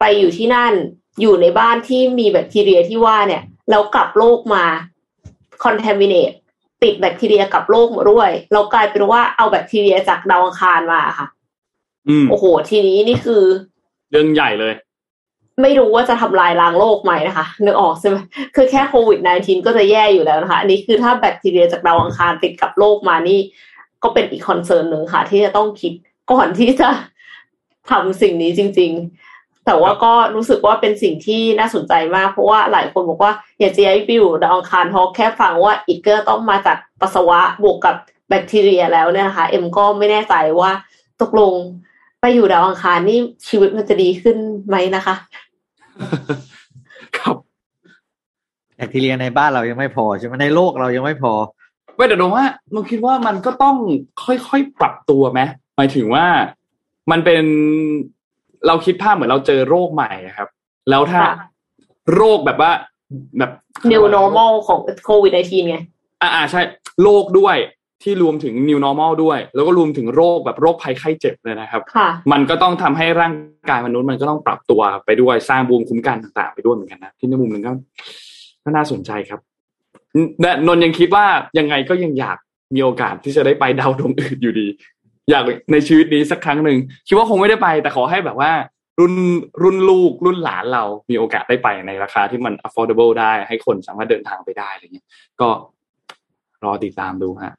ไปอยู่ที่นั่นอยู่ในบ้านที่มีแบคทีเรียที่ว่าเนี่ยแล้วกลับโลกมา contaminate ติดแบคทีเรียกลับโลกมาด้วย เรากลายเป็นว่าเอาแบคทีเรียจากดาวอังคารมาค่ะอืมโอ้โห ทีนี้นี่คือ เรื่องใหญ่เลย ไม่รู้ว่าจะทำลายล้างโลกไหมนะคะ นึกออกใช่ไหมคือแค่โควิด -19 ก็จะแย่อยู่แล้วนะคะ อันนี้คือถ้าแบคทีเรียจากดาวอังคารติดกับโลกมานี่ ก็เป็นอีก concern หนึ่งค่ะ ที่จะต้องคิดก่อนที่จะทำสิ่งนี้จริง ๆ แต่ว่าก็รู้สึกว่าเป็นสิ่งที่น่าสนใจมาก เพราะว่าหลายคนบอกว่าอยากจะย้ายไปอยู่ดาวอังคารพราะแค่ฟังว่าอีกเกอร์ต้องมาจากปัสสาวะบวกกับแบคทีเรียแล้วเนี่ยนะคะ เอ็มก็ไม่แน่ใจว่าตกลง ไปอยู่ดาวอังคารนี่ชีวิตมันจะดีขึ้นไหมนะคะ ครับแบคทีเรียในบ้านเรายังไม่พอใช่ไหมในโลกเรายังไม่พอเว้ยแต่ดมว่าเราคิดว่ามันก็ต้องค่อยๆปรับตัวไหมหมายถึงว่ามันเป็นเราคิดภาพเหมือนเราเจอโรคใหม่อะครับ แล้วถ้าค่ะโรคแบบว่าแบบ new normal ของโควิด -19 ไงอ่าอ่าใช่ โรคด้วย ที่รวมถึง new normal ด้วย แล้วก็รวมถึงโรคแบบโรคภัยไข้เจ็บเลยนะครับค่ะมันก็ต้องทำให้ร่างกายมนุษย์มันก็ต้องปรับตัวไปด้วยสร้างภูมิคุ้มกันต่างๆ ไปด้วยเหมือนกันนะที่ในมุมหนึ่งก็ก็น่าสนใจครับและนนท์ยังคิดว่ายังไงก็ยังอยากมีโอกาสที่จะได้ไปดาวดวงอื่นอยู่ดี อยากในชีวิตนี้สักครั้งหนึ่งคิดว่าคงไม่ได้ไป แต่ขอให้แบบว่า รุ่นรุ่นลูกรุ่นหลานเรามีโอกาสได้ไปในราคาที่มัน affordable ได้ให้คนสามารถเดินทางไปได้อะไรเงี้ยก็รอติดตามดูฮะ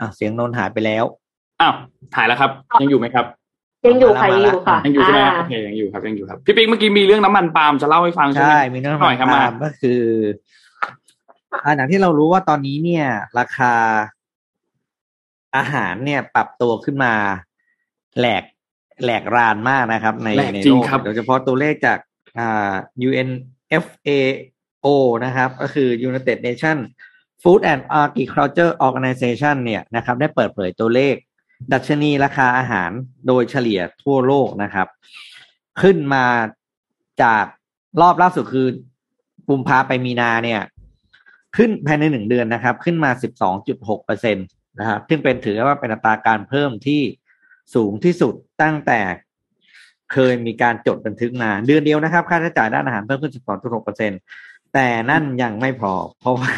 อะเสียงนนท์หายไปแล้วอ้าวหายแล้วครับ ยังอยู่ไหมครับ ยังอยู่ค่ะมายังแล้วอยู่ค่ะยังอยู่ใช่ไหมาโอเคยังอยู่ครับยังอยู่ครับพี่ปิ๊กเมื่อกี้มีเรื่องน้ำมันปาล์มจะเล่าให้ฟังใช่ไหมใช่มีเนื้อหน่อยครับปามาล์มก็คืออ่าอย่างที่เรารู้ว่าตอนนี้เนี่ย ราคาอาหารเนี่ย ปรับตัวขึ้นมาแหลกแหลกรานมากนะครับ ในแหลกในจริโลงกครับโดยเฉพาะตัวเลขจากอ่า UNFAO นะครับ ก็คือ United Nations Food and Agriculture Organization เนี่ยนะครับได้เปิดเผยตัวเลข ดัชนีราคาอาหารโดยเฉลี่ยทั่วโลกนะครับ ขึ้นมาจากรอบล่าสุดคือกุมภาไปมีนาเนี่ย ขึ้นภายในหนึ่งเดือนนะครับ ขึ้นมา 12.6เปอร์เซ็นตนะครับซึ่งเป็นถือว่าเป็นอัตราการเพิ่มที่สูงที่สุดตั้งแต่เคยมีการจดบันทึกมา เดือนเดียวนะครับ ค่าใช้จ่ายด้านอาหารเพิ่มขึ้น 12.6เปอร์เซ็นตแต่นั่นยังไม่พอ เพราะว่า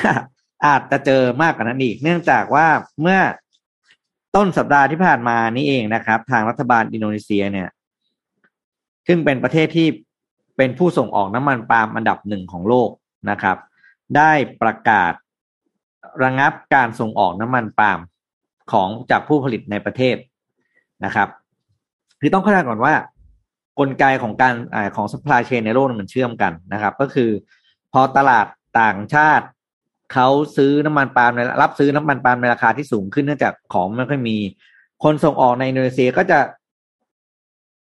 อาจจะเจอมากกว่านั้นอีก เนื่องจากว่าเมื่อต้นสัปดาห์ที่ผ่านมานี่เองนะครับ ทางรัฐบาลอินโดนีเซียเนี่ย ซึ่งเป็นประเทศที่เป็นผู้ส่งออกน้ำมันปาล์มอันดับหนึ่งของโลกนะครับ ได้ประกาศระงับการส่งออกน้ำมันปาล์มของจากผู้ผลิตในประเทศนะครับ คือต้องเข้าใจก่อนว่ากลไกของการอของ supply chain ในโลกมันเชื่อมกันนะครับ ก็คือพอตลาดต่างชาติ เขาซื้อน้ำมันปาล์มในรับซื้อน้ำมันปาล์มในราคาที่สูงขึ้นเนื่องจากของไม่ค่อยมี คนส่งออกในอินโดนีเซียก็จะ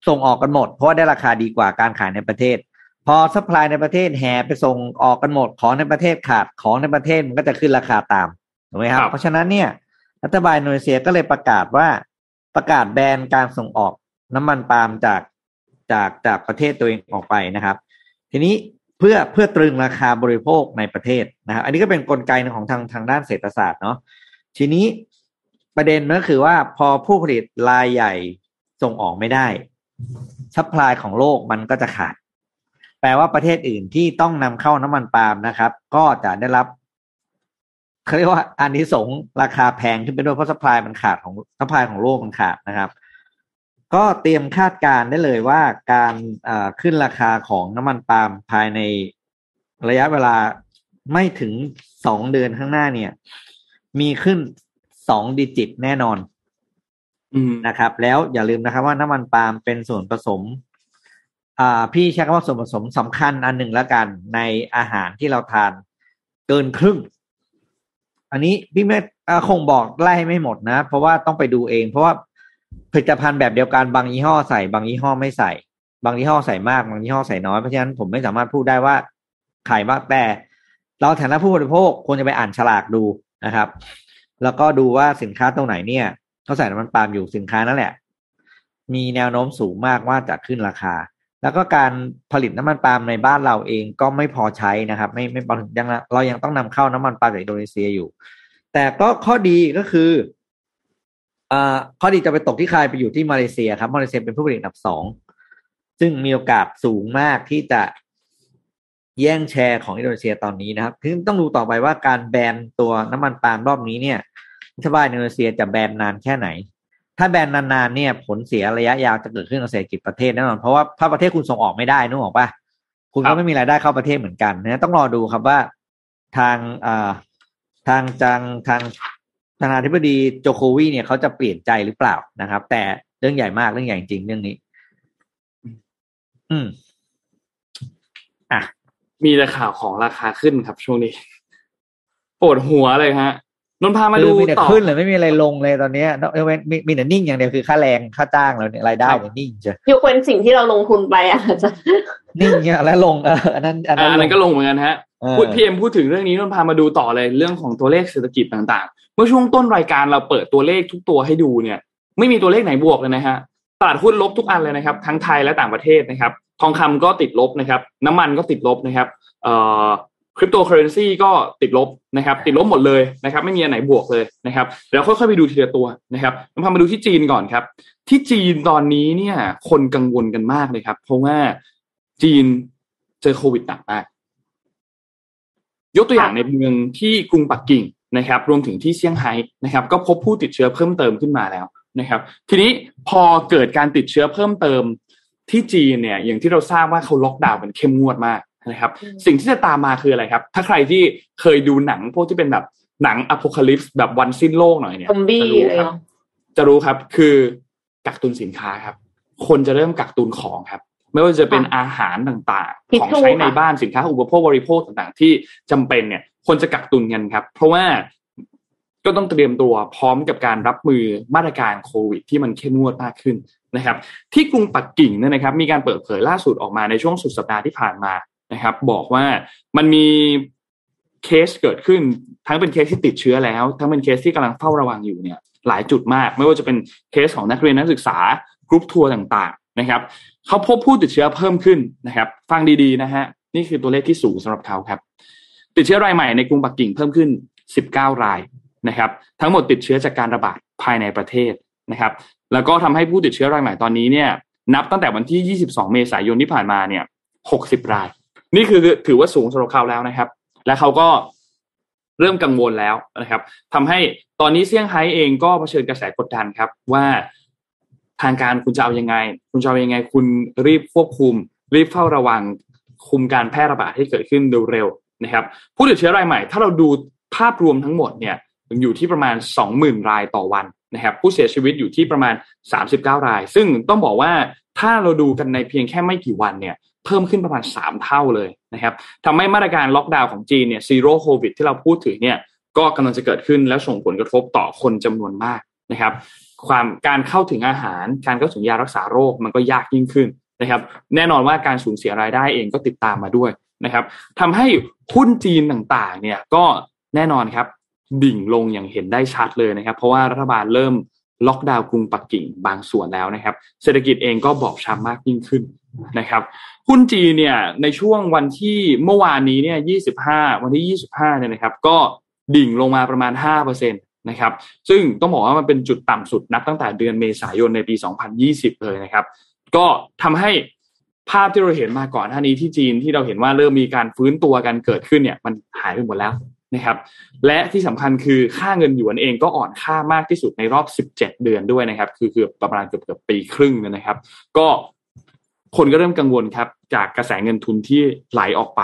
ส่งออกกันหมด เพราะว่าได้ราคาดีกว่าการขายในประเทศ พอ supply ในประเทศแห่ไปส่งออกกันหมด ของในประเทศขาดของในประเทศมันก็จะขึ้นราคาตามถูกไหมครับครับเพราะฉะนั้นเนี่ยรัฐบาลอินโดนีเซียก็เลยประกาศว่าประกาศแบนการส่งออกน้ำมันปาล์มจากจากจากประเทศตัวเองออกไปนะครับ ทีนี้ เพื่อเพื่อตรึงราคาบริโภคในประเทศนะครับ อันนี้ก็เป็นกลไกของทางทางด้านเศรษฐศาสตร์เนาะทีนี้ประเด็นก็คือว่าพอผู้ผลิตรายใหญ่ส่งออกไม่ได้ supply ของโลกมันก็จะขาด แปลว่าประเทศอื่นที่ต้องนำเข้าน้ำมันปาล์มนะครับ ก็จะได้รับเขาเรียกว่าอานิสงส์ราคาแพงขึ้นไปด้วยเพราะ supply มันขาดของ supply ของโลกมันขาดนะครับ ก็เตรียมคาดการณ์ได้เลยว่าการอ่าขึ้นราคาของน้ำมันปาล์มภายในระยะเวลาไม่ถึงสองเดือนข้างหน้าเนี่ย มีขึ้นสองดิจิตแน่นอนอืมนะครับ แล้วอย่าลืมนะครับว่าน้ำมันปาล์มเป็นส่วนผสม อ่า พี่ใช้คำว่าส่วนผสมสำคัญอันหนึ่งแล้วกันในอาหารที่เราทานเกินครึ่ง อันนี้พี่ไม่อ่าคงบอกไล่ไม่หมดนะ เพราะว่าต้องไปดูเอง เพราะว่า ผลิตภัณฑ์แบบเดียวกันบางยี่ห้อใส่ บางยี่ห้อไม่ใส่ บางยี่ห้อใส่มาก บางยี่ห้อใส่น้อยเพราะฉะนั้นผมไม่สามารถพูดได้ว่าขายมากแต่ เราฐานะผู้บริโภคควรจะไปอ่านฉลากดูนะครับ แล้วก็ดูว่าสินค้าตรงไหนเนี่ยเขาใส่น้ำมันปาล์มอยู่สินค้านั่นแหละ มีแนวโน้มสูงมากว่าจะขึ้นราคา แล้วก็การผลิตน้ำมันปาล์มในบ้านเราเองก็ไม่พอใช้นะครับ ไม่ไม่พอถึงยังเรายังต้องนำเข้าน้ำมันปาล์มจากอินโดนีเซียอยู่ แต่ก็ข้อดีก็คือ ข้อดีจะไปตกที่ใครไปอยู่ที่มาเลเซียครับ มาเลเซียเป็นผู้ผลิตอันดับสองซึ่งมีโอกาสสูงมากที่จะแย่งแชร์ของอินโดนีเซียตอนนี้นะครับถึงต้องดูต่อไปว่าการแบนตัวน้ำมันปาล์มรอบนี้เนี่ยรัฐบาลอินโดนีเซียจะแบนนานแค่ไหน ถ้าแบนนานๆเนี่ย ผลเสียระยะยาวจะเกิดขึ้นกับเศรษฐกิจประเทศแน่นอนเพราะว่าถ้าประเทศคุณส่งออกไม่ได้นึกออกปะคุณก็ไม่มีรายได้เข้าประเทศเหมือนกันนะต้องรอดูครับว่าทางอ่าทางจังทาง ทางนาธิบดีโจโควีเนี่ยเขาจะเปลี่ยนใจหรือเปล่านะครับ แต่เรื่องใหญ่มากเรื่องใหญ่จริงเรื่องนี้ อืม อะ มีแต่ข่าวของราคาขึ้นครับช่วงนี้ปวดหัวเลยฮะนนพามาดูมีแต่ต่อขึ้นเลยไม่มีอะไรลงเลยตอนเนี้ยเออมีมีแต่นิ่งอย่างเดียวคือค่าแรงค่าจ้างเราเนี่ยรายได้เนี่ยนิ่งจะยกเว้นสิ่งที่เราลงทุนไปอะจะนิ่งเนี่ยแล้วลงเอออันนั้นอันอ่านั้นอันนั้นก็ลงเหมือนกันฮะเออพูดพีเอ็มพูดถึงเรื่องนี้นนพามาดูต่อเลยเรื่องของตัวเลขเศรษฐกิจต่างๆ เมื่อช่วงต้นรายการเราเปิดตัวเลขทุกตัวให้ดูเนี่ย ไม่มีตัวเลขไหนบวกเลยนะฮะตลาดหุ้นลบทุกอันเลยนะครับ ทั้งไทยและต่างประเทศนะครับ ทองคำก็ติดลบนะครับ น้ำมันก็ติดลบนะครับเอ่อคริปโตเคอเรนซีก็ติดลบนะครับ ติดลบหมดเลยนะครับ ไม่มีอันไหนบวกเลยนะครับเดี๋ยวค่อยๆไปดูทีละตัวนะครับนนพามาดูที่จีนก่อนครับ ที่จีนตอนนี้เนี่ย คนกังวลกันมากเลยครับ เพราะว่าจีนเจอโควิดหนักมาก ยกตัวอย่างในเมืองที่กรุงปักกิ่ง นะครับรวมถึงที่เซี่ยงไฮ้นะครับก็พบผู้ติดเชื้อเพิ่มเติมขึ้นมาแล้วนะครับ ทีนี้พอเกิดการติดเชื้อเพิ่มเติมที่จีนเนี่ยอย่างที่เราทราบว่าเขาล็อกดาวน์กันเข้มงวดมากนะครับ สิ่งที่จะตามมาคืออะไรครับ ถ้าใครที่เคยดูหนังพวกที่เป็นแบบหนังอ p o c a l y p s e แบบวันสิ้นโลกหน่อยเนี่ยซอมบี้จะรู้อะไรครับเนาะจะรู้ครับคือกักตุนสินค้าครับ คนจะเริ่มกักตุนของครับ ไม่ว่าจะเป็นอาหารต่างๆ ของใช้ในบ้านสินค้าอุปโภคบริโภคต่างๆ ที่จำเป็นเนี่ย คนจะกักตุนกันครับ เพราะว่าก็ต้องเตรียมตัวพร้อมกับการรับมือมาตรการโควิด ที่มันเข้มงวดมากขึ้นนะครับ ที่กรุงปักกิ่งเนี่ยนะครับ มีการเปิดเผยล่าสุดออกมาในช่วงสุดสัปดาห์ที่ผ่านมานะครับ บอกว่ามันมีเคสเกิดขึ้นทั้งเป็นเคสที่ติดเชื้อแล้ว ทั้งเป็นเคสที่กำลังเฝ้าระวังอยู่เนี่ยหลายจุดมาก ไม่ว่าจะเป็นเคสของนักเรียนนักศึกษากรุ๊ปทัวร์ต่างๆนะครับเขาพบผู้ติดเชื้อเพิ่มขึ้นนะครับ ฟังดีๆนะฮะนี่คือตัวเลขที่สูงสำหรับเขาครับ ติดเชื้อรายใหม่ในกรุงปักกิ่งเพิ่มขึ้น 19 รายนะครับ ทั้งหมดติดเชื้อจากการระบาดภายในประเทศนะครับ แล้วก็ทำให้ผู้ติดเชื้อรายใหม่ตอนนี้เนี่ย นับตั้งแต่วันที่ 22 เมษายนที่ผ่านมาเนี่ย 60 ราย นี่คือถือว่าสูงสำหรับเขาแล้วนะครับ และเขาก็เริ่มกังวลแล้วนะครับทำให้ตอนนี้เซี่ยงไฮ้เองก็เผชิญกระแสกดดันครับ ว่าทางการคุณจะเอายังไง คุณจะเอายังไง คุณรีบควบคุม รีบเฝ้าระวังคุมการแพร่ระบาดให้เกิดขึ้นเร็ว นะครับผู้ติดเชื้อรายใหม่ ถ้าเราดูภาพรวมทั้งหมดเนี่ยอยู่ที่ประมาณ 20,000 รายต่อวันนะครับผู้เสียชีวิตอยู่ที่ประมาณ 39 ราย ซึ่งต้องบอกว่าถ้าเราดูกันในเพียงแค่ไม่กี่วันเนี่ยเพิ่มขึ้นประมาณ 3 เท่าเลยนะครับทำให้มาตรการล็อกดาวน์ของจีนเนี่ยซีโร่โควิดที่เราพูดถึงเนี่ยก็กำลังจะเกิดขึ้นแล้วส่งผลกระทบต่อคนจำนวนมากนะครับความการเข้าถึงอาหาร การเข้าถึงยารักษาโรคมันก็ยากยิ่งขึ้นนะครับ แน่นอนว่าการสูญเสียรายได้เองก็ติดตามมาด้วยนะครับทำให้ หุ้นจีนต่างๆ เนี่ยก็แน่นอนครับดิ่งลงอย่างเห็นได้ชัดเลยนะครับ เพราะว่ารัฐบาลเริ่มล็อกดาวน์กรุงปักกิ่งบางส่วนแล้วนะครับ เศรษฐกิจเองก็บอบช้ำมากยิ่งขึ้นนะครับ หุ้นจีนเนี่ยในช่วงวันที่เมื่อวานนี้เนี่ย25 วันที่ 25เนี่ยนะครับ ก็ดิ่งลงมาประมาณ5%นะครับ ซึ่งต้องบอกว่ามันเป็นจุดต่ำสุดนับตั้งแต่เดือนเมษายนในปี 2020 เลยนะครับ ก็ทำให้ ภาพที่เราเห็นมาก่อนหน้านี้ที่จีนที่เราเห็นว่าเริ่มมีการฟื้นตัวกันเกิดขึ้นเนี่ยมันหายไปหมดแล้วนะครับ และที่สำคัญคือค่าเงินหยวนเองก็อ่อนค่ามากที่สุดในรอบ 17 เดือนด้วยนะครับ คือเกือบประมาณเกือบเกือบปีครึ่งนะครับ ก็คนก็เริ่มกังวลครับ จากกระแสเงินทุนที่ไหลออกไป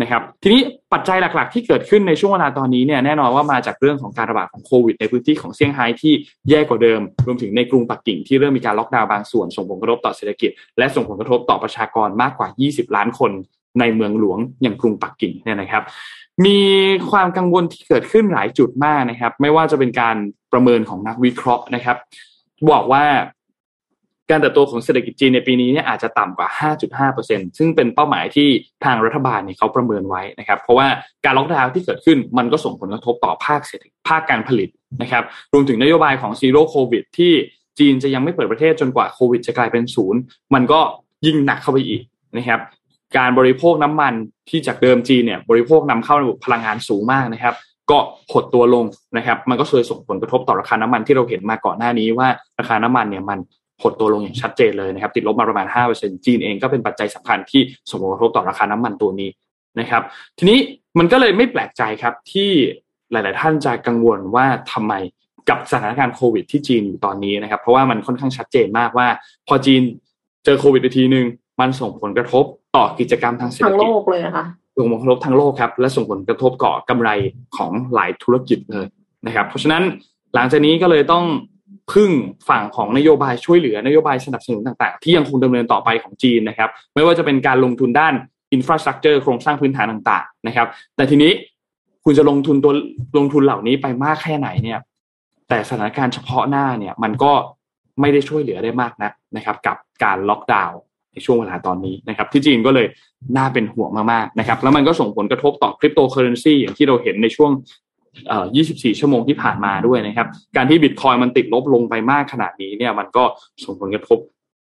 นะครับทีนี้ปัจจัยหลักๆ ที่เกิดขึ้นในช่วงเวลาตอนนี้เนี่ยแน่นอนว่ามาจากเรื่องของการระบาดของโควิดในพื้นที่ของเซี่ยงไฮ้ที่แย่กว่าเดิม รวมถึงในกรุงปักกิ่งที่เริ่มมีการล็อกดาวน์บางส่วนส่งผลกระทบต่อเศรษฐกิจ และส่งผลกระทบต่อประชากรมากกว่า 20 ล้านคนในเมืองหลวงอย่างกรุงปักกิ่งเนี่ยนะครับ มีความกังวลที่เกิดขึ้นหลายจุดมากนะครับ ไม่ว่าจะเป็นการประเมินของนักวิเคราะห์นะครับ บอกว่า การเติบโตของเศรษฐกิจจีนในปีนี้เนี่ยอาจจะต่ำกว่า 5.5%ซึ่งเป็นเป้าหมายที่ทางรัฐบาลเนี่ยเขาประเมินไว้นะครับ เพราะว่าการล็อกดาวน์ที่เกิดขึ้นมันก็ส่งผลกระทบต่อภาคเศรษฐกิจภาคการผลิตนะครับ รวมถึงนโยบายของ zero โควิดที่จีนจะยังไม่เปิดประเทศจนกว่าโควิดจะกลายเป็นศูนย์มันก็ยิ่งหนักเข้าไปอีกนะครับการบริโภคน้ำมันที่จากเดิมจีนเนี่ยบริโภคนำเข้าระบบพลังงานสูงมากนะครับ ก็หดตัวลงนะครับ มันก็เลยส่งผลกระทบต่อราคาน้ำมันที่เราเห็นมาก่อนหน้านี้ว่าราคาน้ำมันเนี่ยมัน หดตัวลงอย่างชัดเจนเลยนะครับติดลบมาประมาณ 5%จีนเองก็เป็นปัจจัยสำคัญที่ส่งผลกระทบต่อราคาน้ำมันตัวนี้นะครับ ทีนี้มันก็เลยไม่แปลกใจครับที่หลาย ๆ ท่านจะกังวลว่าทำไมกับสถานการณ์โควิดที่จีนอยู่ตอนนี้นะครับ เพราะว่ามันค่อนข้างชัดเจนมากว่า พอจีนเจอโควิดไปทีหนึ่งมันส่งผลกระทบต่อกิจกรรมทางเศรษฐทั้งกิโลจกเลยนะคะส่งผลกระทบทั้งโลกครับ และส่งผลกระทบก่อกำไรของหลายธุรกิจเลยนะครับ เพราะฉะนั้นหลังจากนี้ก็เลยต้อง พึ่งฝั่งของนโยบายช่วยเหลือนโยบายสนับสนุนต่างๆ ที่ยังคงดำเนินต่อไปของจีนนะครับ ไม่ว่าจะเป็นการลงทุนด้าน infrastructure โครงสร้างพื้นฐานต่างๆนะครับ แต่ทีนี้คุณจะลงทุนตัวลงทุนเหล่านี้ไปมากแค่ไหนเนี่ย แต่สถานการณ์เฉพาะหน้าเนี่ย มันก็ไม่ได้ช่วยเหลือได้มากนักนะครับ กับการล็อกดาวน์ในช่วงเวลาตอนนี้นะครับ ที่จีนก็เลยน่าเป็นห่วงมากๆนะครับ แล้วมันก็ส่งผลกระทบต่อคริปโตเคอเรนซีอย่างที่เราเห็นในช่วง 24 ชั่วโมงที่ผ่านมาด้วยนะครับ การที่บิตคอยมันติดลบลงไปมากขนาดนี้เนี่ยมันก็ส่งผลกระทบ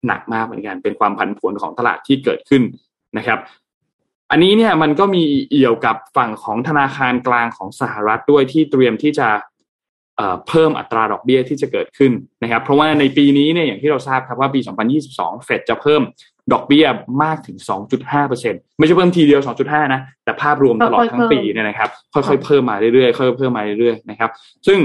หนักมากเหมือนกัน เป็นความผันผวนของตลาดที่เกิดขึ้นนะครับ อันนี้เนี่ยมันก็มีเอี่ยวกับฝั่งของธนาคารกลางของสหรัฐด้วยที่เตรียมที่จะเพิ่มอัตราดอกเบี้ยที่จะเกิดขึ้นนะครับ เพราะว่าในปีนี้เนี่ยอย่างที่เราทราบครับว่าปี 2022 เฟดจะเพิ่ม ดอกเบี้ยมากถึง 2.5%ไม่ใช่เพิ่มทีเดียว 2.5 นะ แต่ภาพรวมตลอดทั้งปีเนี่ยนะครับ ค่อยๆเพิ่มมาเรื่อยๆ ค่อยๆเพิ่มมาเรื่อยๆนะครับ ซึ่ง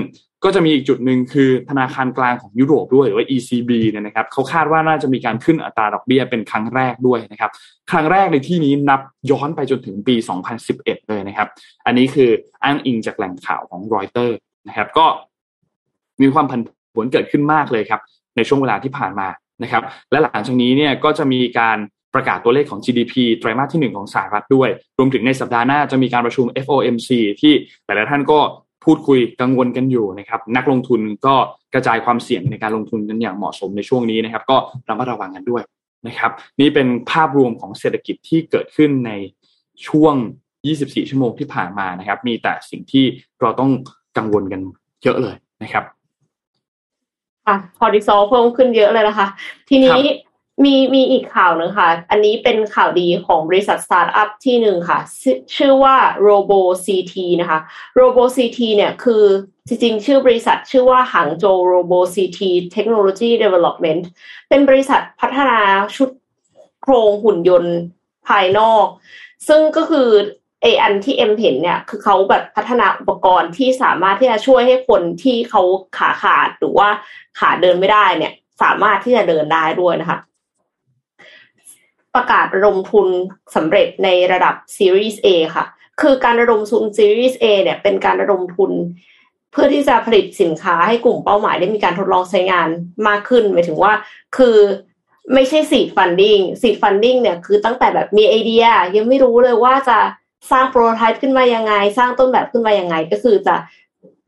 ก็จะมีอีกจุดหนึ่งคือธนาคารกลางของยุโรปด้วยหรือว่า ECB เนี่ยนะครับเขาคาดว่าน่าจะมีการขึ้นอัตราดอกเบี้ยเป็นครั้งแรกด้วยนะครับ ครั้งแรกในที่นี้นับย้อนไปจนถึงปี 2011 เลยนะครับ อันนี้คืออ้างอิงจากแหล่งข่าวของรอยเตอร์นะครับ ก็มีความผันผวนเกิดขึ้นมากเลยครับ ในช่วงเวลาที่ผ่านมา นะครับและหลังจากนี้เนี่ยก็จะมีการประกาศตัวเลขของ GDP ไตรมาสที่หนึ่งของสหรัฐด้วย รวมถึงในสัปดาห์หน้าจะมีการประชุม FOMC ที่แต่ละท่านก็พูดคุยกังวลกันอยู่นะครับนักลงทุนก็กระจายความเสี่ยงในการลงทุนกันอย่างเหมาะสมในช่วงนี้นะครับ ก็ระมัดระวังกันด้วยนะครับ นี่เป็นภาพรวมของเศรษฐกิจที่เกิดขึ้นในช่วง 24 ชั่วโมงที่ผ่านมานะครับ มีแต่สิ่งที่เราต้องกังวลกันเยอะเลยนะครับ ค่ะคอร์ติซอลเพิ่มขึ้นเยอะเลยนะคะ ทีนี้มีมีอีกข่าวหนึ่งค่ะ อันนี้เป็นข่าวดีของบริษัทสตาร์ทอัพที่หนึ่งค่ะชชื่อว่า Robo CT นะคะ Robo CT เนี่ยคือจริงๆ ชื่อบริษัทชื่อว่า Hangzhou Robo CT Technology Development เป็นบริษัทพัฒนาชุดโครงหุ่นยนต์ภายนอก ซึ่งก็คือ ไออันที่เอ็มเห็นเนี่ย คือเขาแบบพัฒนาอุปกรณ์ที่สามารถที่จะช่วยให้คนที่เขาขาขาดหรือว่าขาเดินไม่ได้เนี่ย สามารถที่จะเดินได้ด้วยนะคะ ประกาศระดมทุนสำเร็จในระดับ Series A ค่ะ คือการระดมทุน Series A เนี่ย เป็นการระดมทุนเพื่อที่จะผลิตสินค้าให้กลุ่มเป้าหมายได้มีการทดลองใช้งานมากขึ้นหมายถึงว่าคือไม่ใช่ seed funding seed funding เนี่ยคือตั้งแต่แบบมีไอเดีย ยังไม่รู้เลยว่าจะ สร้างโปรโตไทป์ขึ้นมายังไง สร้างต้นแบบขึ้นมายังไง ก็คือจะ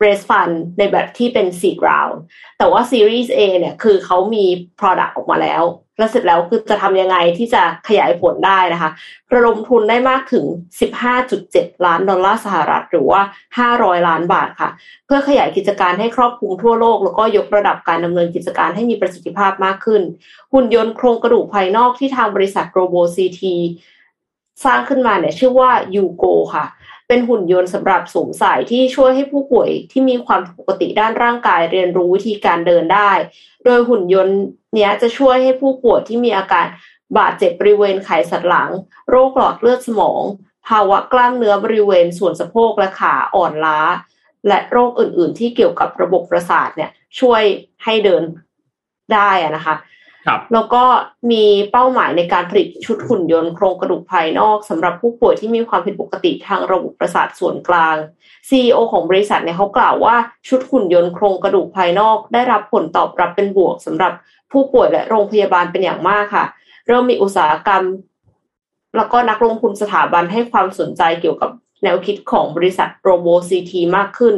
raise fund ในแบบที่เป็น seed round แต่ว่า series A เนี่ยคือเขามี product ออกมาแล้ว แล้วเสร็จแล้วคือจะทำยังไงที่จะขยายผลได้นะคะ ระดมทุนได้มากถึง 15.7 ล้านดอลลาร์สหรัฐ หรือว่า 500 ล้านบาทค่ะ เพื่อขยายกิจการให้ครอบคลุมทั่วโลก แล้วก็ยกระดับการดำเนินกิจการให้มีประสิทธิภาพมากขึ้น หุ่นยนต์โครงกระดูกภายนอกที่ทางบริษัท Robo CT สร้างขึ้นมาเนี่ยชื่อว่ายูโกค่ะ เป็นหุ่นยนต์สำหรับสวมใส่ที่ช่วยให้ผู้ป่วยที่มีความผิดปกติด้านร่างกายเรียนรู้วิธีการเดินได้ โดยหุ่นยนต์เนี้ยจะช่วยให้ผู้ป่วยที่มีอาการบาดเจ็บบริเวณไขสันหลัง โรคหลอดเลือดสมอง ภาวะกล้ามเนื้อบริเวณส่วนสะโพกและขาอ่อนล้า และโรคอื่น ๆ ที่เกี่ยวกับระบบประสาทเนี่ยช่วยให้เดินได้นะคะ แล้วก็มีเป้าหมายในการผลิตชุดหุ่นยนต์โครงกระดูกภายนอกสำหรับผู้ป่วยที่มีความผิดปกติทางระบบประสาทส่วนกลาง CEO ของบริษัทเนี่ยเขากล่าวว่าชุดหุ่นยนต์โครงกระดูกภายนอก ได้รับผลตอบรับเป็นบวกสำหรับผู้ป่วยและโรงพยาบาลเป็นอย่างมากค่ะ เริ่มมีอุตสาหกรรม แล้วก็นักลงทุนสถาบันให้ความสนใจเกี่ยวกับแนวคิดของบริษัทโรโบซีทีมากขึ้น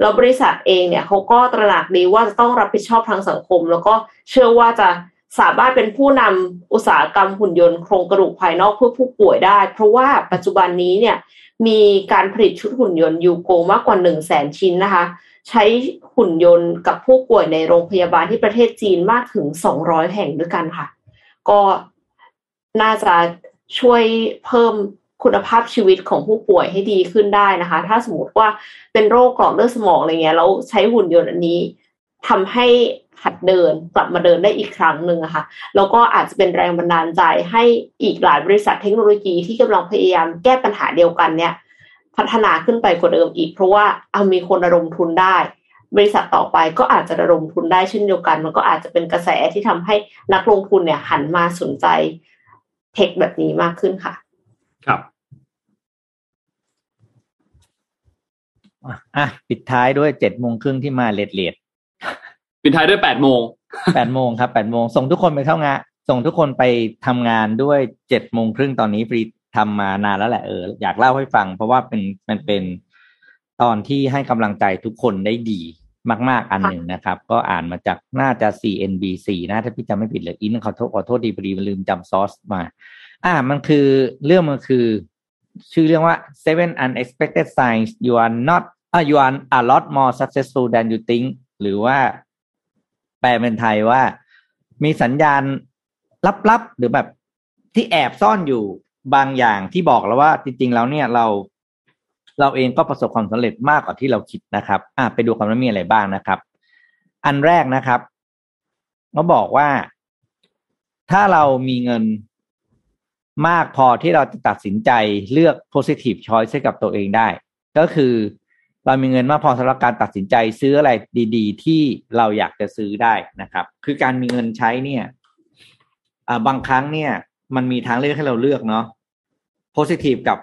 แล้วบริษัทเองเนี่ยเขาก็ตระหนักดีว่าจะต้องรับผิดชอบทางสังคม แล้วก็เชื่อว่าจะ สามารถเป็นผู้นำอุตสาหกรรมหุ่นยนต์โครงกระดูกภายนอกเพื่อผู้ป่วยได้ เพราะว่าปัจจุบันนี้เนี่ยมีการผลิตชุดหุ่นยนต์ยูโกมากกว่า1 0 0 0 0แสนชิ้นนะคะ ใช้หุ่นยนต์กับผู้ป่วยในโรงพยาบาลที่ประเทศจีนมากถึง200แห่งด้วยกันค่ะ ก็น่าจะช่วยเพิ่มคุณภาพชีวิตของผู้ป่วยให้ดีขึ้นได้นะคะ ถ้าสมมติว่าเป็นโรคหลอดเลือดสมองอะไรเงี้ยแล้วใช้หุ่นยนต์อันนี้ทำให้ หัดเดินกลับมาเดินได้อีกครั้งหนึ่งอะค่ะแล้วก็อาจจะเป็นแรงบันดาลใจให้อีกหลายบริษัทเทคโนโลยีที่กำลังพยายามแก้ปัญหาเดียวกันเนี่ยพัฒนาขึ้นไปกว่าเดิมอีก เพราะว่าเอามีคนระดมทุนได้ บริษัทต่อไปก็อาจจะระดมทุนได้เช่นเดียวกัน มันก็อาจจะเป็นกระแสที่ทำให้นักลงทุนเนี่ยหันมาสนใจเทคแบบนี้มากขึ้นค่ะ ครับอะปิดท้ายด้วยเจ็ดโมงครึ่งที่มาเลดเลด ปิดท้ายด้วยแปดโมงแปดโมงครับแปดโมงส่งทุกคนไปเข้างาน ส่งทุกคนไปทำงานด้วยเจ็ดโมงครึ่งตอนนี้ฟรีทำมานานแล้วแหละเอออยากเล่าให้ฟัง เพราะว่าเป็นมันเป็นตอนที่ให้กำลังใจทุกคนได้ดีมาก ๆ อันหนึ่งนะครับ ก็อ่านมาจากน่าจะ CNBC นะถ้าพี่จำไม่ผิดเลยอินขอโทษขอโทษดีพอดีมันลืมจำซอสมา อ่ามันคือเรื่องมันคือ ชื่อเรื่องว่า seven unexpected signs you are not อ่า you are a lot more successful than you think หรือว่า แปลเป็นไทยว่า มีสัญญาณลับๆหรือแบบที่แอบซ่อนอยู่บางอย่างที่บอกแล้วว่า จริง ๆ แล้วเนี่ยเรา เราเองก็ประสบความสำเร็จมากกว่าที่เราคิดนะครับอ่ไปดูกันว่ามีอะไรบ้างนะครับ อันแรกนะครับเขาบอกว่าถ้าเรามีเงินมากพอที่เราจะตัดสินใจเลือก positive choice ให้กับตัวเองได้ ก็คือ เรามีเงินมากพอสำหรับการตัดสินใจซื้ออะไรดี ๆ ที่เราอยากจะซื้อได้นะครับ คือการมีเงินใช้เนี่ยบางครั้งเนี่ย มันมีทางเลือกให้เราเลือกเนาะ positive กับ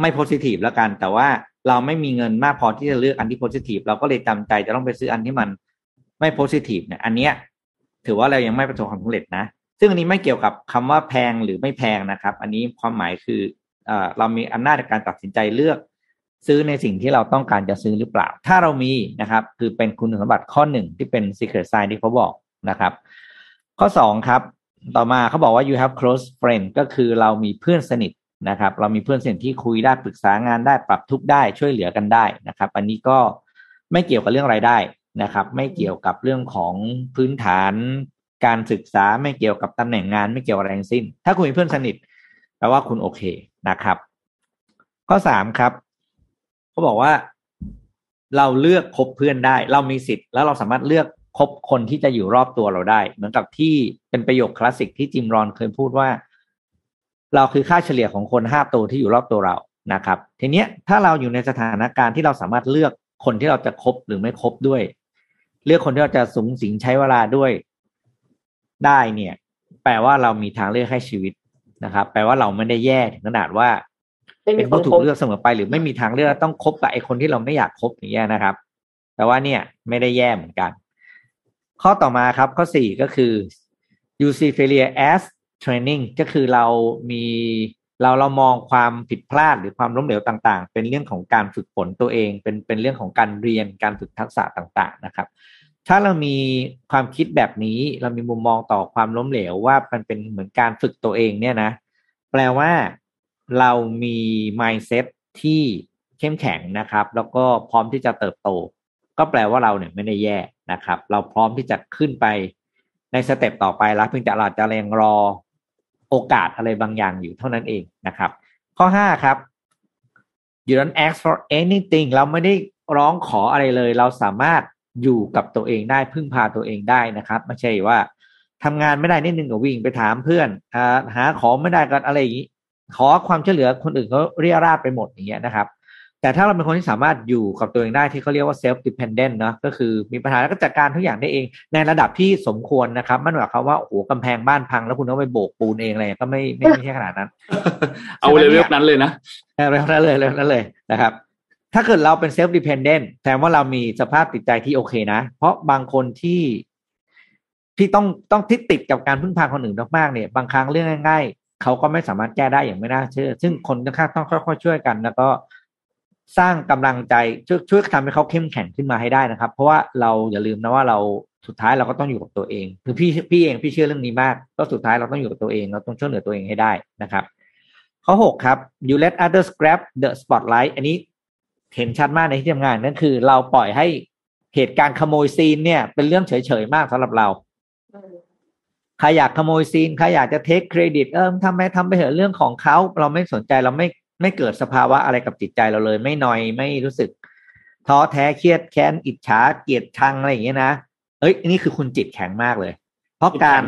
ไม่ positive แล้วกัน แต่ว่าเราไม่มีเงินมากพอที่จะเลือกอันที่ positive เราก็เลยจำใจจะต้องไปซื้ออันที่มันไม่ positive เนี่ย อันเนี้ย ถือว่าเรายังไม่ประสบความสำเร็จนะซึ่งอันนี้ไม่เกี่ยวกับคำว่าแพงหรือไม่แพงนะครับ อันนี้ความหมายคืออเรามีอำนาจในการตัดสินใจเลือก ซื้อในสิ่งที่เราต้องการจะซื้อหรือเปล่า ถ้าเรามีนะครับ คือเป็นคุณสมบัติข้อหนึ่งที่เป็น secret sign ที่เขาบอกนะครับ ข้อสองครับ ต่อมาเขาบอกว่า you have close friend ก็คือเรามีเพื่อนสนิทนะครับ เรามีเพื่อนสนิทที่คุยได้ปรึกษางานได้ปรับทุกได้ช่วยเหลือกันได้นะครับ อันนี้ก็ไม่เกี่ยวกับเรื่องรายได้นะครับ ไม่เกี่ยวกับเรื่องของพื้นฐานการศึกษาไม่เกี่ยวกับตำแหน่งงานไม่เกี่ยวกับอะไรทั้งสิ้น ถ้าคุณมีเพื่อนสนิทแปลว่าคุณโอเคนะครับ ข้อสามครับ เขาบอกว่า เราเลือกคบเพื่อนได้ เรามีสิทธิ์แล้วเราสามารถเลือกคบคนที่จะอยู่รอบตัวเราได้ เหมือนกับที่เป็นประโยคคลาสสิกที่จิมรอนเคยพูดว่า เราคือค่าเฉลี่ยของคนห้าตัวที่อยู่รอบตัวเรานะครับ ทีเนี้ยถ้าเราอยู่ในสถานการณ์ที่เราสามารถเลือกคนที่เราจะคบหรือไม่คบด้วย เลือกคนที่เราจะสูงสิงใช้เวลาด้วยได้เนี่ย แปลว่าเรามีทางเลือกให้ชีวิตนะครับ แปลว่าเราไม่ได้แย่ถึงขนาดว่า เป็นผู้ถูกเลือกเสมอไปหรือไม่มีทางเลือกต้องคบกับไอ้คนที่เราไม่อยากคบอย่างเงี้ยนะครับ แต่ว่าเนี่ยไม่ได้แย่เหมือนกัน ข้อต่อมาครับข้อสี่ก็คือ you see failure as training ก็คือเรามีเราเรามองความผิดพลาดหรือความล้มเหลวต่างๆ เป็นเรื่องของการฝึกฝนตัวเอง เป็นเป็นเรื่องของการเรียนการฝึกทักษะต่าง ๆ นะครับ ถ้าเรามีความคิดแบบนี้ เรามีมุมมองต่อความล้มเหลวว่ามันเป็นเหมือนการฝึกตัวเองเนี่ยนะ แปลว่า เรามี mindset ที่เข้มแข็งนะครับ แล้วก็พร้อมที่จะเติบโต ก็แปลว่าเราเนี่ยไม่ได้แย่นะครับ เราพร้อมที่จะขึ้นไปในสเต็ปต่อไปแล้วเพียงแต่เราจะเรงรอโอกาสอะไรบางอย่างอยู่เท่านั้นเองนะครับ ข้อห้าครับ you don't ask for anything เราไม่ได้ร้องขออะไรเลย เราสามารถอยู่กับตัวเองได้พึ่งพาตัวเองได้นะครับ ไม่ใช่ว่าทำงานไม่ได้นิดนึงก็วิ่งไปถามเพื่อนหาของไม่ได้ก็อะไรอย่างนี้ ขอความช่วยเหลือคนอื่นเขาเรียราดไปหมดอย่างเงี้ยนะครับ แต่ถ้าเราเป็นคนที่สามารถอยู่กับตัวเองได้ที่เขาเรียกว่า self dependent เนาะก็คือมีปัญหาแล้วก็จัดการทุกอย่างได้เอง ในระดับที่สมควรนะครับไม่หมายความว่าโอ้โหกำแพงบ้านพัง แล้วคุณต้องไปโบกปูนเองอะไรก็ไม่ไม่ไม่ใช่ขนาดนั้น เอาเลเวลนั้นเลยนะเลเวลนั้นเลยเลเวลนั้นเลยนะครับถ้าเกิดเราเป็น self dependent แสดงว่าเรามีสภาพจิตใจที่โอเคนะ เพราะบางคนที่ที่ต้องต้องยึดติดกับการพึ่งพาคนอื่นมากๆเนี่ย บางครั้งเรื่องง่าย เขาก็ไม่สามารถแก้ได้อย่างไม่น่าเชื่อ ซึ่งคนข้างต้องค่อยๆช่วยกัน แล้วก็สร้างกำลังใจช่วยช่วยทำให้เขาเข้มแข็งขึ้นมาให้ได้นะครับ เพราะว่าเราอย่าลืมนะว่าเราสุดท้ายเราก็ต้องอยู่กับตัวเอง คือพี่พี่เองพี่เชื่อเรื่องนี้มาก ก็สุดท้ายเราต้องอยู่กับตัวเองเราต้องช่วยเหลือตัวเองให้ได้นะครับข้อหกครับ you let others grab the spotlight อันนี้เห็นชัดมากในที่ทำงานนั่นคือ เราปล่อยให้เหตุการณ์ขโมยซีนเนี่ย เป็นเรื่องเฉยๆมากสำหรับเรา ใครอยากขโมยซีนใครอยากจะ take credit เออทำไมทำไปเถอะเรื่องของเขาเราไม่สนใจเราไม่ไม่เกิดสภาวะอะไรกับจิตใจเราเลย ไม่นอยไม่รู้สึกท้อแท้เครียดแค้นอิจฉาเกลียดชังอะไรอย่างเงี้ยนะเอ้ยนี่คือคุณจิตแข็งมากเลย เพราะการ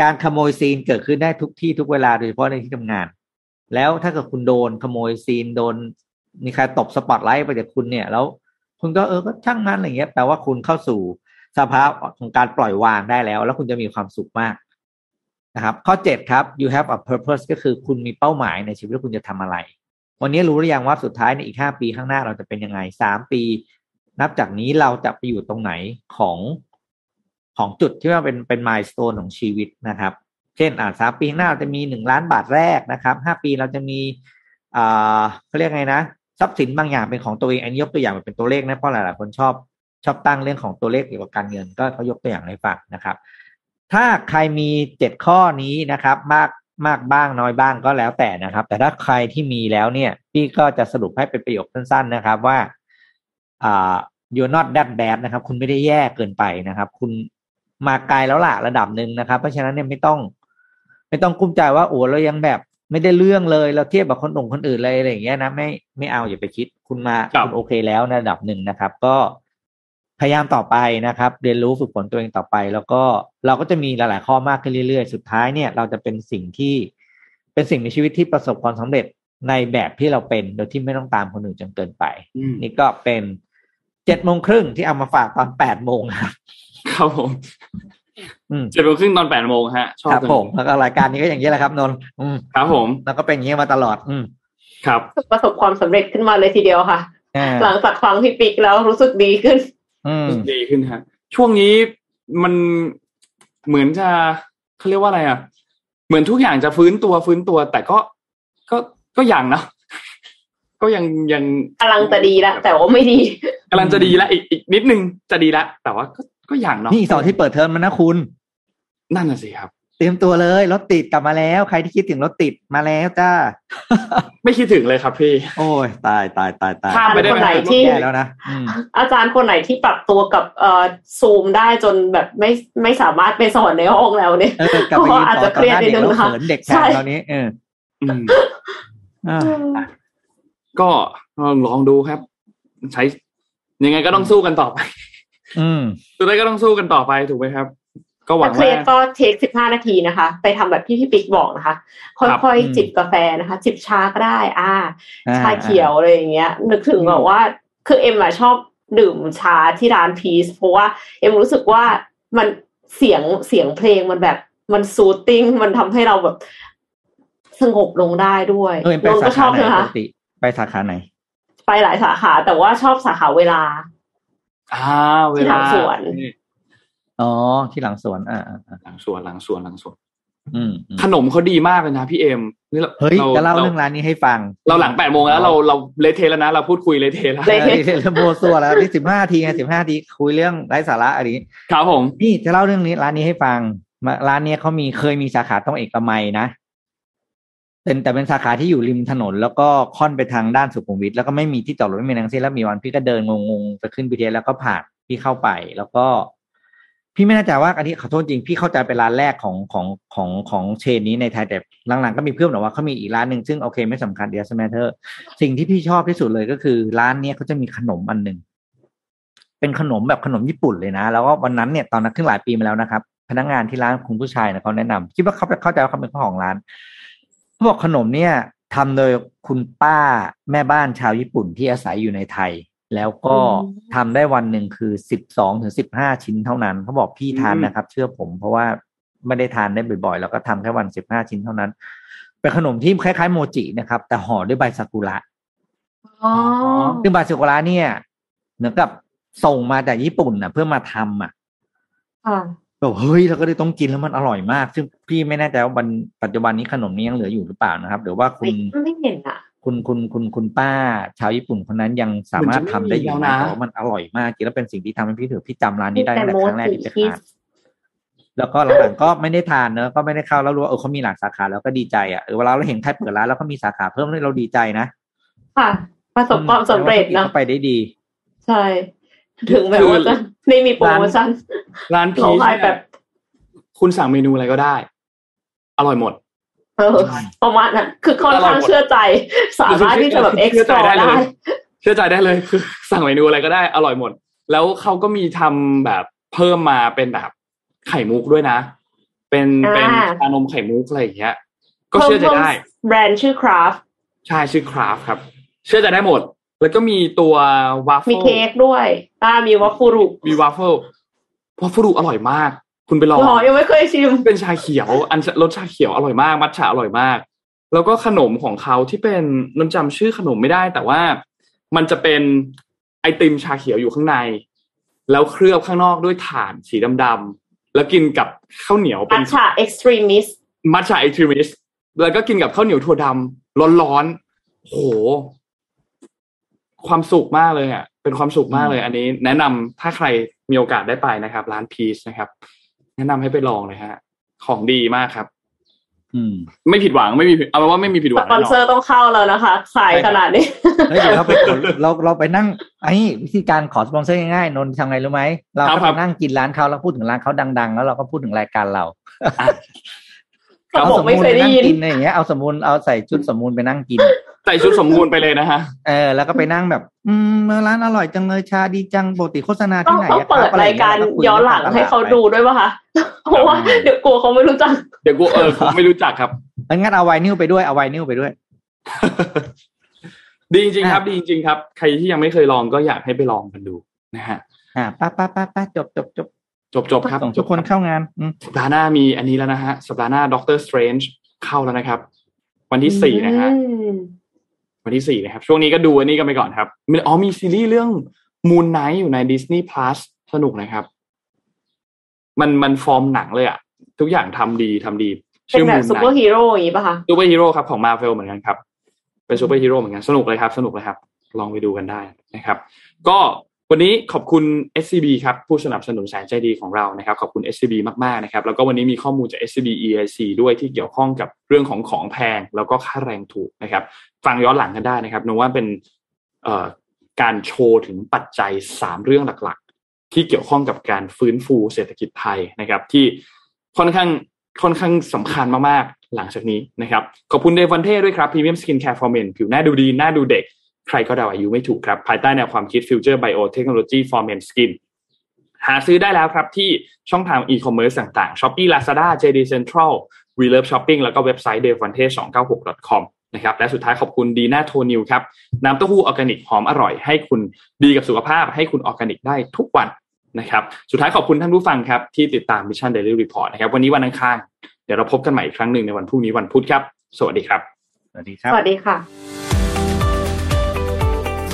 การขโมยซีนเกิดขึ้นได้ทุกที่ทุกเวลาโดยเฉพาะในที่ทำงาน แล้วถ้าเกิดคุณโดนขโมยซีนโดนมีใครตบสปอตไลท์ไปจากคุณเนี่ยแล้ว คุณก็เออก็ช่างมันอะไรเงี้ยแปลว่าคุณเข้าสู่ สภาพของการปล่อยวางได้แล้ว แล้วคุณจะมีความสุขมากนะครับ ข้อเจ็ดครับ you have a purpose ก็คือคุณมีเป้าหมายในชีวิตว่าคุณจะทำอะไร วันนี้รู้หรือยังว่าสุดท้ายในอีกห้าปีข้างหน้าเราจะเป็นยังไงสามปี นับจากนี้เราจะไปอยู่ตรงไหนของของจุดที่ว่าเป็นเป็นมายสเตนของชีวิตนะครับ เช่นอ่าสามปีข้างหน้าเราจะมีหนึ่งล้านบาทแรกนะครับห้าปีเราจะมีอ่าเขาเรียกไงนะทรัพย์สินบางอย่างเป็นของตัวเองอันนี้ยกตัวอย่างเป็นตัวเลขนะเพราะหลายๆคนชอบ ชอบตั้งเรื่องของตัวเลขเกี่ยวกับการเงิน ก็เขายกตัวอย่างให้ฟังนะครับ ถ้าใครมีเจ็ดข้อนี้นะครับ มากมากบ้างน้อยบ้างก็แล้วแต่นะครับ แต่ถ้าใครที่มีแล้วเนี่ยพี่ก็จะสรุปให้เป็นประโยคสั้น ๆ นะครับว่าอ่า you're not that bad นะครับ คุณไม่ได้แย่เกินไปนะครับ คุณมาไกลแล้วล่ะระดับหนึ่งนะครับ เพราะฉะนั้นเนี่ยไม่ต้อง ไม่ต้องกุ้มใจว่าโอ้เรายังแบบไม่ได้เรื่องเลยเราเทียบกับคนอื่นคนอื่นเลยอะไรอย่างเงี้ยนะไม่ไม่เอาอย่าไปคิด คุณมาครับคุณโอเคแล้วในระดับหนึ่งนะครับ ก็ พยายามต่อไปนะครับ เรียนรู้ฝึกฝนตัวเองต่อไป แล้วก็เราก็จะมีหลาย ๆ ข้อมากขึ้นเรื่อย ๆ สุดท้ายเนี่ยเราจะเป็นสิ่งที่เป็นสิ่งในชีวิตที่ประสบความสำเร็จในแบบที่เราเป็นโดยที่ไม่ต้องตามคนอื่นจนเกินไปอืมนี่ก็เป็นเจ็ดโมงครึ่งที่เอามาฝากตอนแปดโมงครับครับผมอืมเจ็ดโมงครึ่งตอนแปดโมงฮะชอบครับจังผมแล้วก็รายการนี้ก็อย่างนี้แหละครับนนท์อืมครับผม แล้วก็เป็นอย่างนี้มาตลอด อืมครับ ประสบความสำเร็จขึ้นมาเลยทีเดียวค่ะอ่าหลังจากฟังพี่ปิ๊กแล้วรู้สึกดีขึ้นอืม ดีขึ้นฮะ ช่วงนี้มันเหมือนจะเขาเรียกว่าอะไรอะ เหมือนทุกอย่างจะฟื้นตัวฟื้นตัว แต่ก็ก็ก็ยังนะก็ยังยังกำลังจะดีแล้วแต่ว่าไม่ดีกำลังจะดีแล้วอีกอีกนิดนึงจะดีแล้วแต่ว่าก็ก็ยังเนาะนี่อีกสองที่เปิดเทอมมันนะคุณ นั่นน่ะสิครับ เตรียมตัวเลยรถติดกลับมาแล้ว ใครที่คิดถึงรถติดมาแล้วจ้า ไม่คิดถึงเลยครับพี่ โอ้ยตายตายตายตายข้ามไปได้คนไหมไหนที่แย่แล้วนะอืมอาจารย์คนไหนที่ปรับตัวกับเอ่อซูมได้จนแบบไม่ไม่สามารถไปสอนในห้องแล้วเนี่ยเออกลับไปยืนอาจต่อจะต่อหน้าเครีเด็ยกดนิดนึแล้วงนะคะเขินเด็กแทใช่นตอนนี้เอออืมอ่าก็ลองดูครับ ใช้ยังไงก็ต้องสู้กันต่อไป อืมสุดท้ายก็ต้องสู้กันต่อไปถูกไหมครับ ก็หวัถ้างเครีว่ายดก็เทคสิบห้านาทีนะคะ ไปทำแบบที่พี่ปิ๊กบอกนะคะครับค่อยอืมๆจิบกาแฟนะคะ จิบชาก็ได้ อ่าอ่ชาเขียวอะไรอย่างเงี้ย นึกถึงแบบว่า คือเอ็มอะชอบดื่มชาที่ร้านพีซเพราะว่าเอ็มรู้สึกว่ามันเสียงเสียงเพลงมันแบบมันซูตติ้งมันทำให้เราแบบสงบลงได้ด้วยเออไปนนท์สาก็ชขาอบไหนใช่ไหมปคะกติไปสาขาไหน ไปหลายสาขา แต่ว่าชอบสาขาเวลา อ่า เวที่หลัลางสวน อ๋อที่หลังสวนอ่าอ่าอ่าหลังสวนหลังสวนหลังสวนอืมอืมขนมเขาดีมากเลยนะพี่เอ็มนี่เราเฮ้ยจะเล่าเราเรื่องร้านนี้ให้ฟัง เราหลังแปดโมงแล้วเราเราเละเทะแล้วนะเราพูดคุยเละเทะแล้วเละเออเรื่องโมวซัวแล้วที่สิบห้าทีไงสิบห้าทีคุยเรื่องไร้สาระอันนี้ครับผมนี่จะเล่าเรื่องนี้ร้านนี้ให้ฟังมาร้านเนี้ยเขามีเคยมีสาขาตรงเอกมัยนะเป็นแต่เป็นสาขาที่อยู่ริมถนน แล้วก็ค่อนไปทางด้านสุขุมวิทแล้วก็ไม่มีที่จอดรถไม่มีนังเส้นแล้วมีวันพี่ก็เดินงงๆจะขึ้นบีเทแล้วก็ผ่านพี่เข้าไปแล้วก็ พี่ไม่แน่ใจว่าอันนี้ขอโทษจริงพี่เข้าใจเป็นร้านแรกของของของของเชนนี้ในไทยแต่หลังๆก็มีเพื่อนบอกว่าเขามีอีกร้านหนึ่งซึ่งโอเคไม่สำคัญเดียวสมเธอร์สิ่งที่พี่ชอบที่สุดเลยก็คือ ร้านเนี้ยเขาจะมีขนมอันหนึ่งเป็นขนมแบบขนมญี่ปุ่นเลยนะ แล้วก็วันนั้นเนี่ยตอนนั้นครึ่งหลายปีมาแล้วนะครับ พนักงานที่ร้านคุณผู้ชายนะเขาแนะนำคิดว่าเขาเข้าใจว่าเขาเป็นเจ้าของร้านเขาบอกขนมเนี่ยทำโดยคุณป้าแม่บ้านชาวญี่ปุ่นที่อาศัยอยู่ในไทย แล้วก็อืมทำได้วันหนึ่งคือสิบสองถึงสิบห้าชิ้นเท่านั้นเขาบอกพี่ทานนะครับ เชื่อผมเพราะว่าไม่ได้ทานได้บ่อยๆ แล้วก็ทำแค่วันสิบห้าชิ้นเท่านั้น เป็นขนมที่คล้ายๆโมจินะครับ แต่ห่อด้วยใบซากุระอ๋อซึ่งใบซากุระเนี่ย เหมือนกับส่งมาจากญี่ปุ่นนะเพื่อมาทำอะค่ะแบบเฮ้ยเราก็เลยต้องกินแล้วมันอร่อยมาก ซึ่งพี่ไม่แน่ใจว่าวันปัจจุบันนี้ขนมนี้ยังเหลืออยู่หรือเปล่านะครับหรือว่าคุไม่ณไม่เห็นอะ คุณคุณคุณคุณป้าชาวญี่ปุ่นคนนั้นยังสามารถทำได้อยู่เหมือนจะไม่มีแล้วนะนะแต่ว่ามันอร่อยมากจริงแล้วเป็นสิ่งที่ทำให้พี่ถือพี่จำร้านนี้ได้ตั้งแต่โมครั้งแรกจิที่ไปที่ทานแล้วก็หลังๆก็ไม่ได้ทานเนอะก็ไม่ได้เข้าแล้วรู้ว่าเออเขามีหลายสาขาแล้วก็ดีใจอะเออเวลาเราเห็นใครเปิดร้านแล้วก็มีสาขาเพิ่มเราดีใจนะค่ะประสบความสำเร็จแล้นะวก็ไปได้ดี ใช่ ถึงแม้ว่าจะไม่มีโปรโมชั่นร้านพีเราชขายเนี่แบยบคุณสั่งเมนูอะไรก็ได้ อร่อยหมดเออ ประมาณนั้นคือค่อนข้างเชื่อใจ สามารถที่จะแบบเชื่อใจ explore ได้เลยได้ เชื่อใจได้เลยคือสั่งเมนูอะไรก็ได้อร่อยหมด แล้วเขาก็มีทำแบบเพิ่มมาเป็นแบบไข่มุกด้วยนะ เป็นอ่าเป็นชานมไข่มุกอะไรอย่างเงี้ย ก็เชื่อใจได้ แบรนด์ชื่อ craft ใช่ชื่อ craft ครับ เชื่อใจได้หมด แล้วก็มีตัววาฟเฟิลมีลเค้กด้วยอ่ามีวัฟฟูรุมีวาฟเฟิลวาฟเฟิลอร่อยมาก คุณไปลองหรอยังไม่เคยชิม เป็นชาเขียว อันรสชาเขียวอร่อยมาก มัทฉะอร่อยมาก แล้วก็ขนมของเขาที่เป็นนนจำชื่อขนมไม่ได้ แต่ว่ามันจะเป็นไอติมชาเขียวอยู่ข้างใน แล้วเคลือบข้างนอกด้วยถ่านสีดำๆแล้วกินกับข้าวเหนียวเป็อันชชาเอ็กซ์ตรีมิสมัทฉะไอทริมิสแล้วก็กินกับข้าวเหนียวถั่วดำร้อนๆโห ความสุขมากเลยอะเป็นความสุขมากเลย อันนี้ แนะนำถ้าใครมีโอกาสได้ไปนะครับ ร้านพีชนะครับ แนะนำให้ไปลองเลยฮะ ของดีมากครับ อืม ไม่ผิดหวังไม่มีเอาเป็นว่าไม่มีผิดหสวังปอนแน่นเซออนร์ต้องเข้าแล้วนะคะขายขนาดนี้เฮ้ยเดี๋ยวเราไปกดเราเราไปนั่งไอ้วิธีการขอสปอนเซอร์ง่ายๆนนท์ทำไงรู้ไหมเราก็ไปนั่งกินร้านเขาแล้วพูดถึงร้านเขาดัง ๆ แล้วเราก็พูดถึงรายการเราครับผมไม่ เคยได้ยินอาสมุนปงกินอะไรอย่างเงี้ยเอาสมุนเอาใส่ชุดสมุนไปนั่งกิน ใส่ชุดสมบูรณ์ไปเลยนะฮะเออแล้วก็ไปนั่งแบบ อืมร้านอร่อยจังเลยชาดีจังปกติโฆษณาต้อที่งไหนต้องอะคเปิบดอะไรรายการเงี้ย้อนหลังให้เขาดูด้วยป่ะคะเพราะว่าเดี๋ยวกลัวเขาไม่รู้จัก เดี๋ยวกูเออผมไม่รู้จักครับเอองั้นเอาไวนิวไปด้วยเอาไวนิวไปด้วย ดีจริงๆครับอะดีจริงๆครับ ใครที่ยังไม่เคยลองก็อยากให้ไปลองกันดูนะฮะอ่าป้าป้าป้าป้าจบจบจบ จบจบครับจบส่งทุกคนเข้างานอืมสัปดาห์หน้ามีอันนี้แล้วนะฮะ สัปดาห์หน้า Doctor Strange เข้าแล้วนะครับ วันที่สี่นะฮะอืมวันที่สี่นะครับ ช่วงนี้ก็ดูอันนี้กันไปก่อนครับมีอ๋อมีซีรีส์เรื่อง Moon Knight อยู่ใน Disney Plus สนุกนะครับ มันมันฟอร์มหนังเลยอะทุกอย่างทำดีทำดีเป็นชื่อแบบ Moon ซูเปอร์ Knight ฮีโร่อย่างนี้ป่ะคะซูเปอร์ฮีโร่ครับของ Marvel เหมือนกันครับ เป็นซูเปอร์ฮีโร่เหมือนกันสนุกเลยครับ สนุกเลยครับ ลองไปดูกันได้นะครับ ก็ วันนี้ขอบคุณ SCB ครับผู้สนับสนุนแสนใจดีของเรานะครับขอบคุณ SCB มากๆนะครับแล้วก็วันนี้มีข้อมูลจาก SCB EIC ด้วยที่เกี่ยวข้องกับเรื่องของของแพง แล้วก็ค่าแรงถูกนะครับ ฟังย้อนหลังกันได้นะครับนึกว่าเป็นการโชว์ถึงปัจจัย 3 เรื่องหลักๆ ที่เกี่ยวข้องกับการฟื้นฟูเศรษฐกิจไทยนะครับ ที่ค่อนข้างค่อนข้างสำคัญมากๆหลังจากนี้นะครับขอบคุณ Devante ด้วยครับ Premium Skin Care for Men ผิวหน้าดูดีหน้าดูเด็ก ใครก็เดาอายุไม่ถูกครับ ภายใต้แนวความคิด Future Biotechnology for Men Skin หาซื้อได้แล้วครับที่ช่องทางอีคอมเมิร์ซต่างๆ Shopee Lazada JD Central We Love Shopping แล้วก็เว็บไซต์ d e v a n t e 2 9 6 com นะครับและสุดท้ายขอบคุณดีน่าโทนิวครับน้ำเต้าหู้ออร์แกนิกหอมอร่อยให้คุณดีกับสุขภาพ ให้คุณออร์แกนิกได้ทุกวันนะครับสุดท้ายขอบคุณท่านผู้ฟังครับที่ติดตาม Mission Daily Report นะครับวันนี้วันอังคารเดี๋ยวเราพบกันใหม่อีกครั้งหนึ่งในวันพรุ่งนี้วันพุธครับ สวัสดีครับ สวัสดีครับ สวัสดีค่ะ